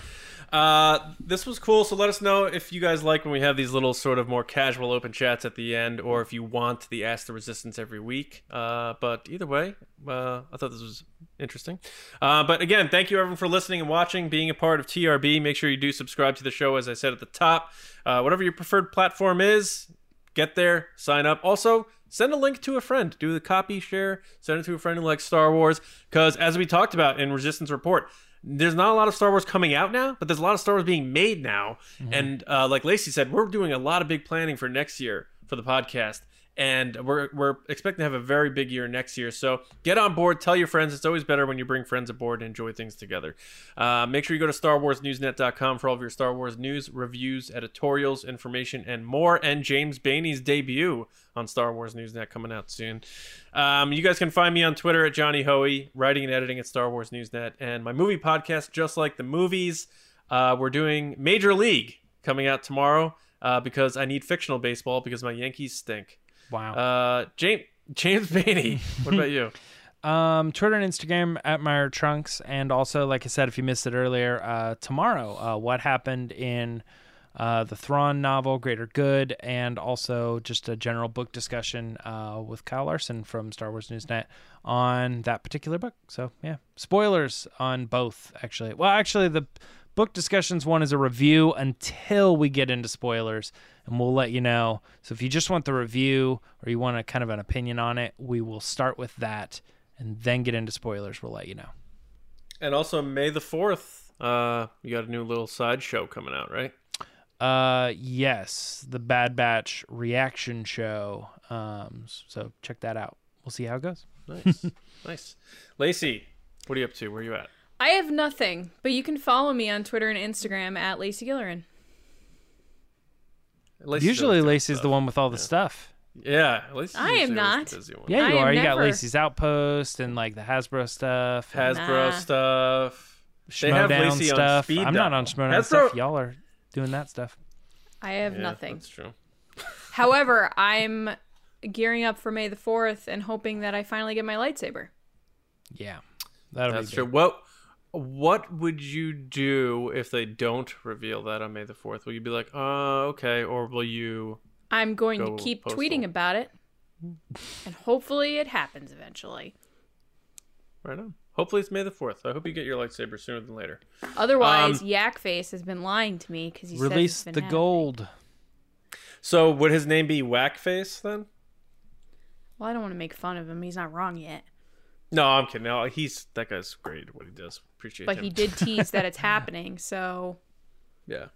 Uh, this was cool. So let us know if you guys like when we have these little sort of more casual open chats at the end, or if you want the Ask the Resistance every week. Uh, but either way, uh, I thought this was interesting. Uh, but again, thank you everyone for listening and watching, being a part of TRB. Make sure you do subscribe to the show, as I said at the top. Uh, whatever your preferred platform is, get there, sign up. Also, send a link to a friend. Do the copy share, send it to a friend who likes Star Wars. Because as we talked about in Resistance Report, there's not a lot of Star Wars coming out now, but there's a lot of Star Wars being made now. And uh, like Lacey said, we're doing a lot of big planning for next year for the podcast. And we're, we're expecting to have a very big year next year. So get on board. Tell your friends. It's always better when you bring friends aboard and enjoy things together. Uh, make sure you go to StarWarsNewsNet.com for all of your Star Wars news, reviews, editorials, information, and more. And James Bainey's debut on Star Wars Newsnet coming out soon. Um, you guys can find me on Twitter at Johnny Hoey, writing and editing at Star Wars Newsnet, and my movie podcast, Just Like the Movies. Uh, we're doing Major League coming out tomorrow uh, because I need fictional baseball because my Yankees stink. Wow. Uh, James James Bainey, what about you? Um, Twitter and Instagram at Meyer Trunks, and also, like I said, if you missed it earlier, uh, tomorrow, uh, what happened in uh, the Thrawn novel, Greater Good, and also just a general book discussion uh, with Kyle Larson from Star Wars Newsnet on that particular book. So, yeah, spoilers on both, actually. Well, actually, the book discussions one is a review until we get into spoilers, and we'll let you know. So, if you just want the review or you want a kind of an opinion on it, we will start with that and then get into spoilers. We'll let you know. And also May the fourth, uh, you got a new little side show coming out, right? Uh, yes, the Bad Batch reaction show. Um, so check that out. We'll see how it goes. Nice, nice. Lacey, what are you up to? Where are you at? I have nothing, but you can follow me on Twitter and Instagram at Lacey Gillerin. Lacey's Usually, always doing Lacey's the one with all the stuff. Yeah, Lacey's I am not. the busy one. Yeah, you am are. You got never- Lacey's Outpost and like the Hasbro stuff, Hasbro Nah. stuff. They have Schmoedown Lacey on stuff. speed I'm not on dial. Schmoedown Hasbro- stuff. Y'all are doing that stuff. I have Yeah, nothing. That's true. However, I'm gearing up for May the 4th and hoping that I finally get my lightsaber. Yeah, that'll That's be true. big. What What would you do if they don't reveal that on May the fourth? Will you be like, "Uh, okay," or will you? I'm going Go to keep postal. tweeting about it. And hopefully it happens eventually. Right on. Hopefully, it's May the fourth. I hope you get your lightsaber sooner than later. Otherwise, Um, Yak Face has been lying to me because he says Release it's the happening. gold. So, would his name be Whackface then? Well, I don't want to make fun of him. He's not wrong yet. No, I'm kidding. No, he's that guy's great at what he does. Appreciate But him. he did tease that it's happening, so Yeah.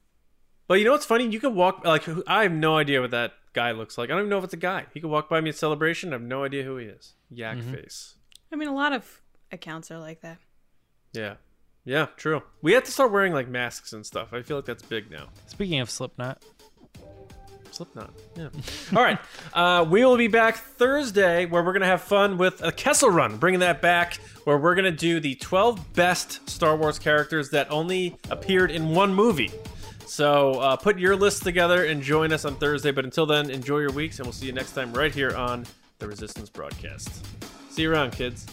But you know what's funny? You can walk like I have no idea what that guy looks like. I don't even know if it's a guy. He could walk by me at celebration. I have no idea who he is. Yak Mm-hmm. face. I mean a lot of accounts are like that. Yeah. Yeah, true. We have to start wearing like masks and stuff. I feel like that's big now. Speaking of Slipknot, Slipknot. Yeah. All right. Uh, we will be back Thursday where we're going to have fun with a Kessel Run, bringing that back, where we're going to do the 12 best Star Wars characters that only appeared in one movie. So uh, put your list together and join us on Thursday. But until then, enjoy your weeks, and we'll see you next time right here on the Resistance broadcast. See you around, kids.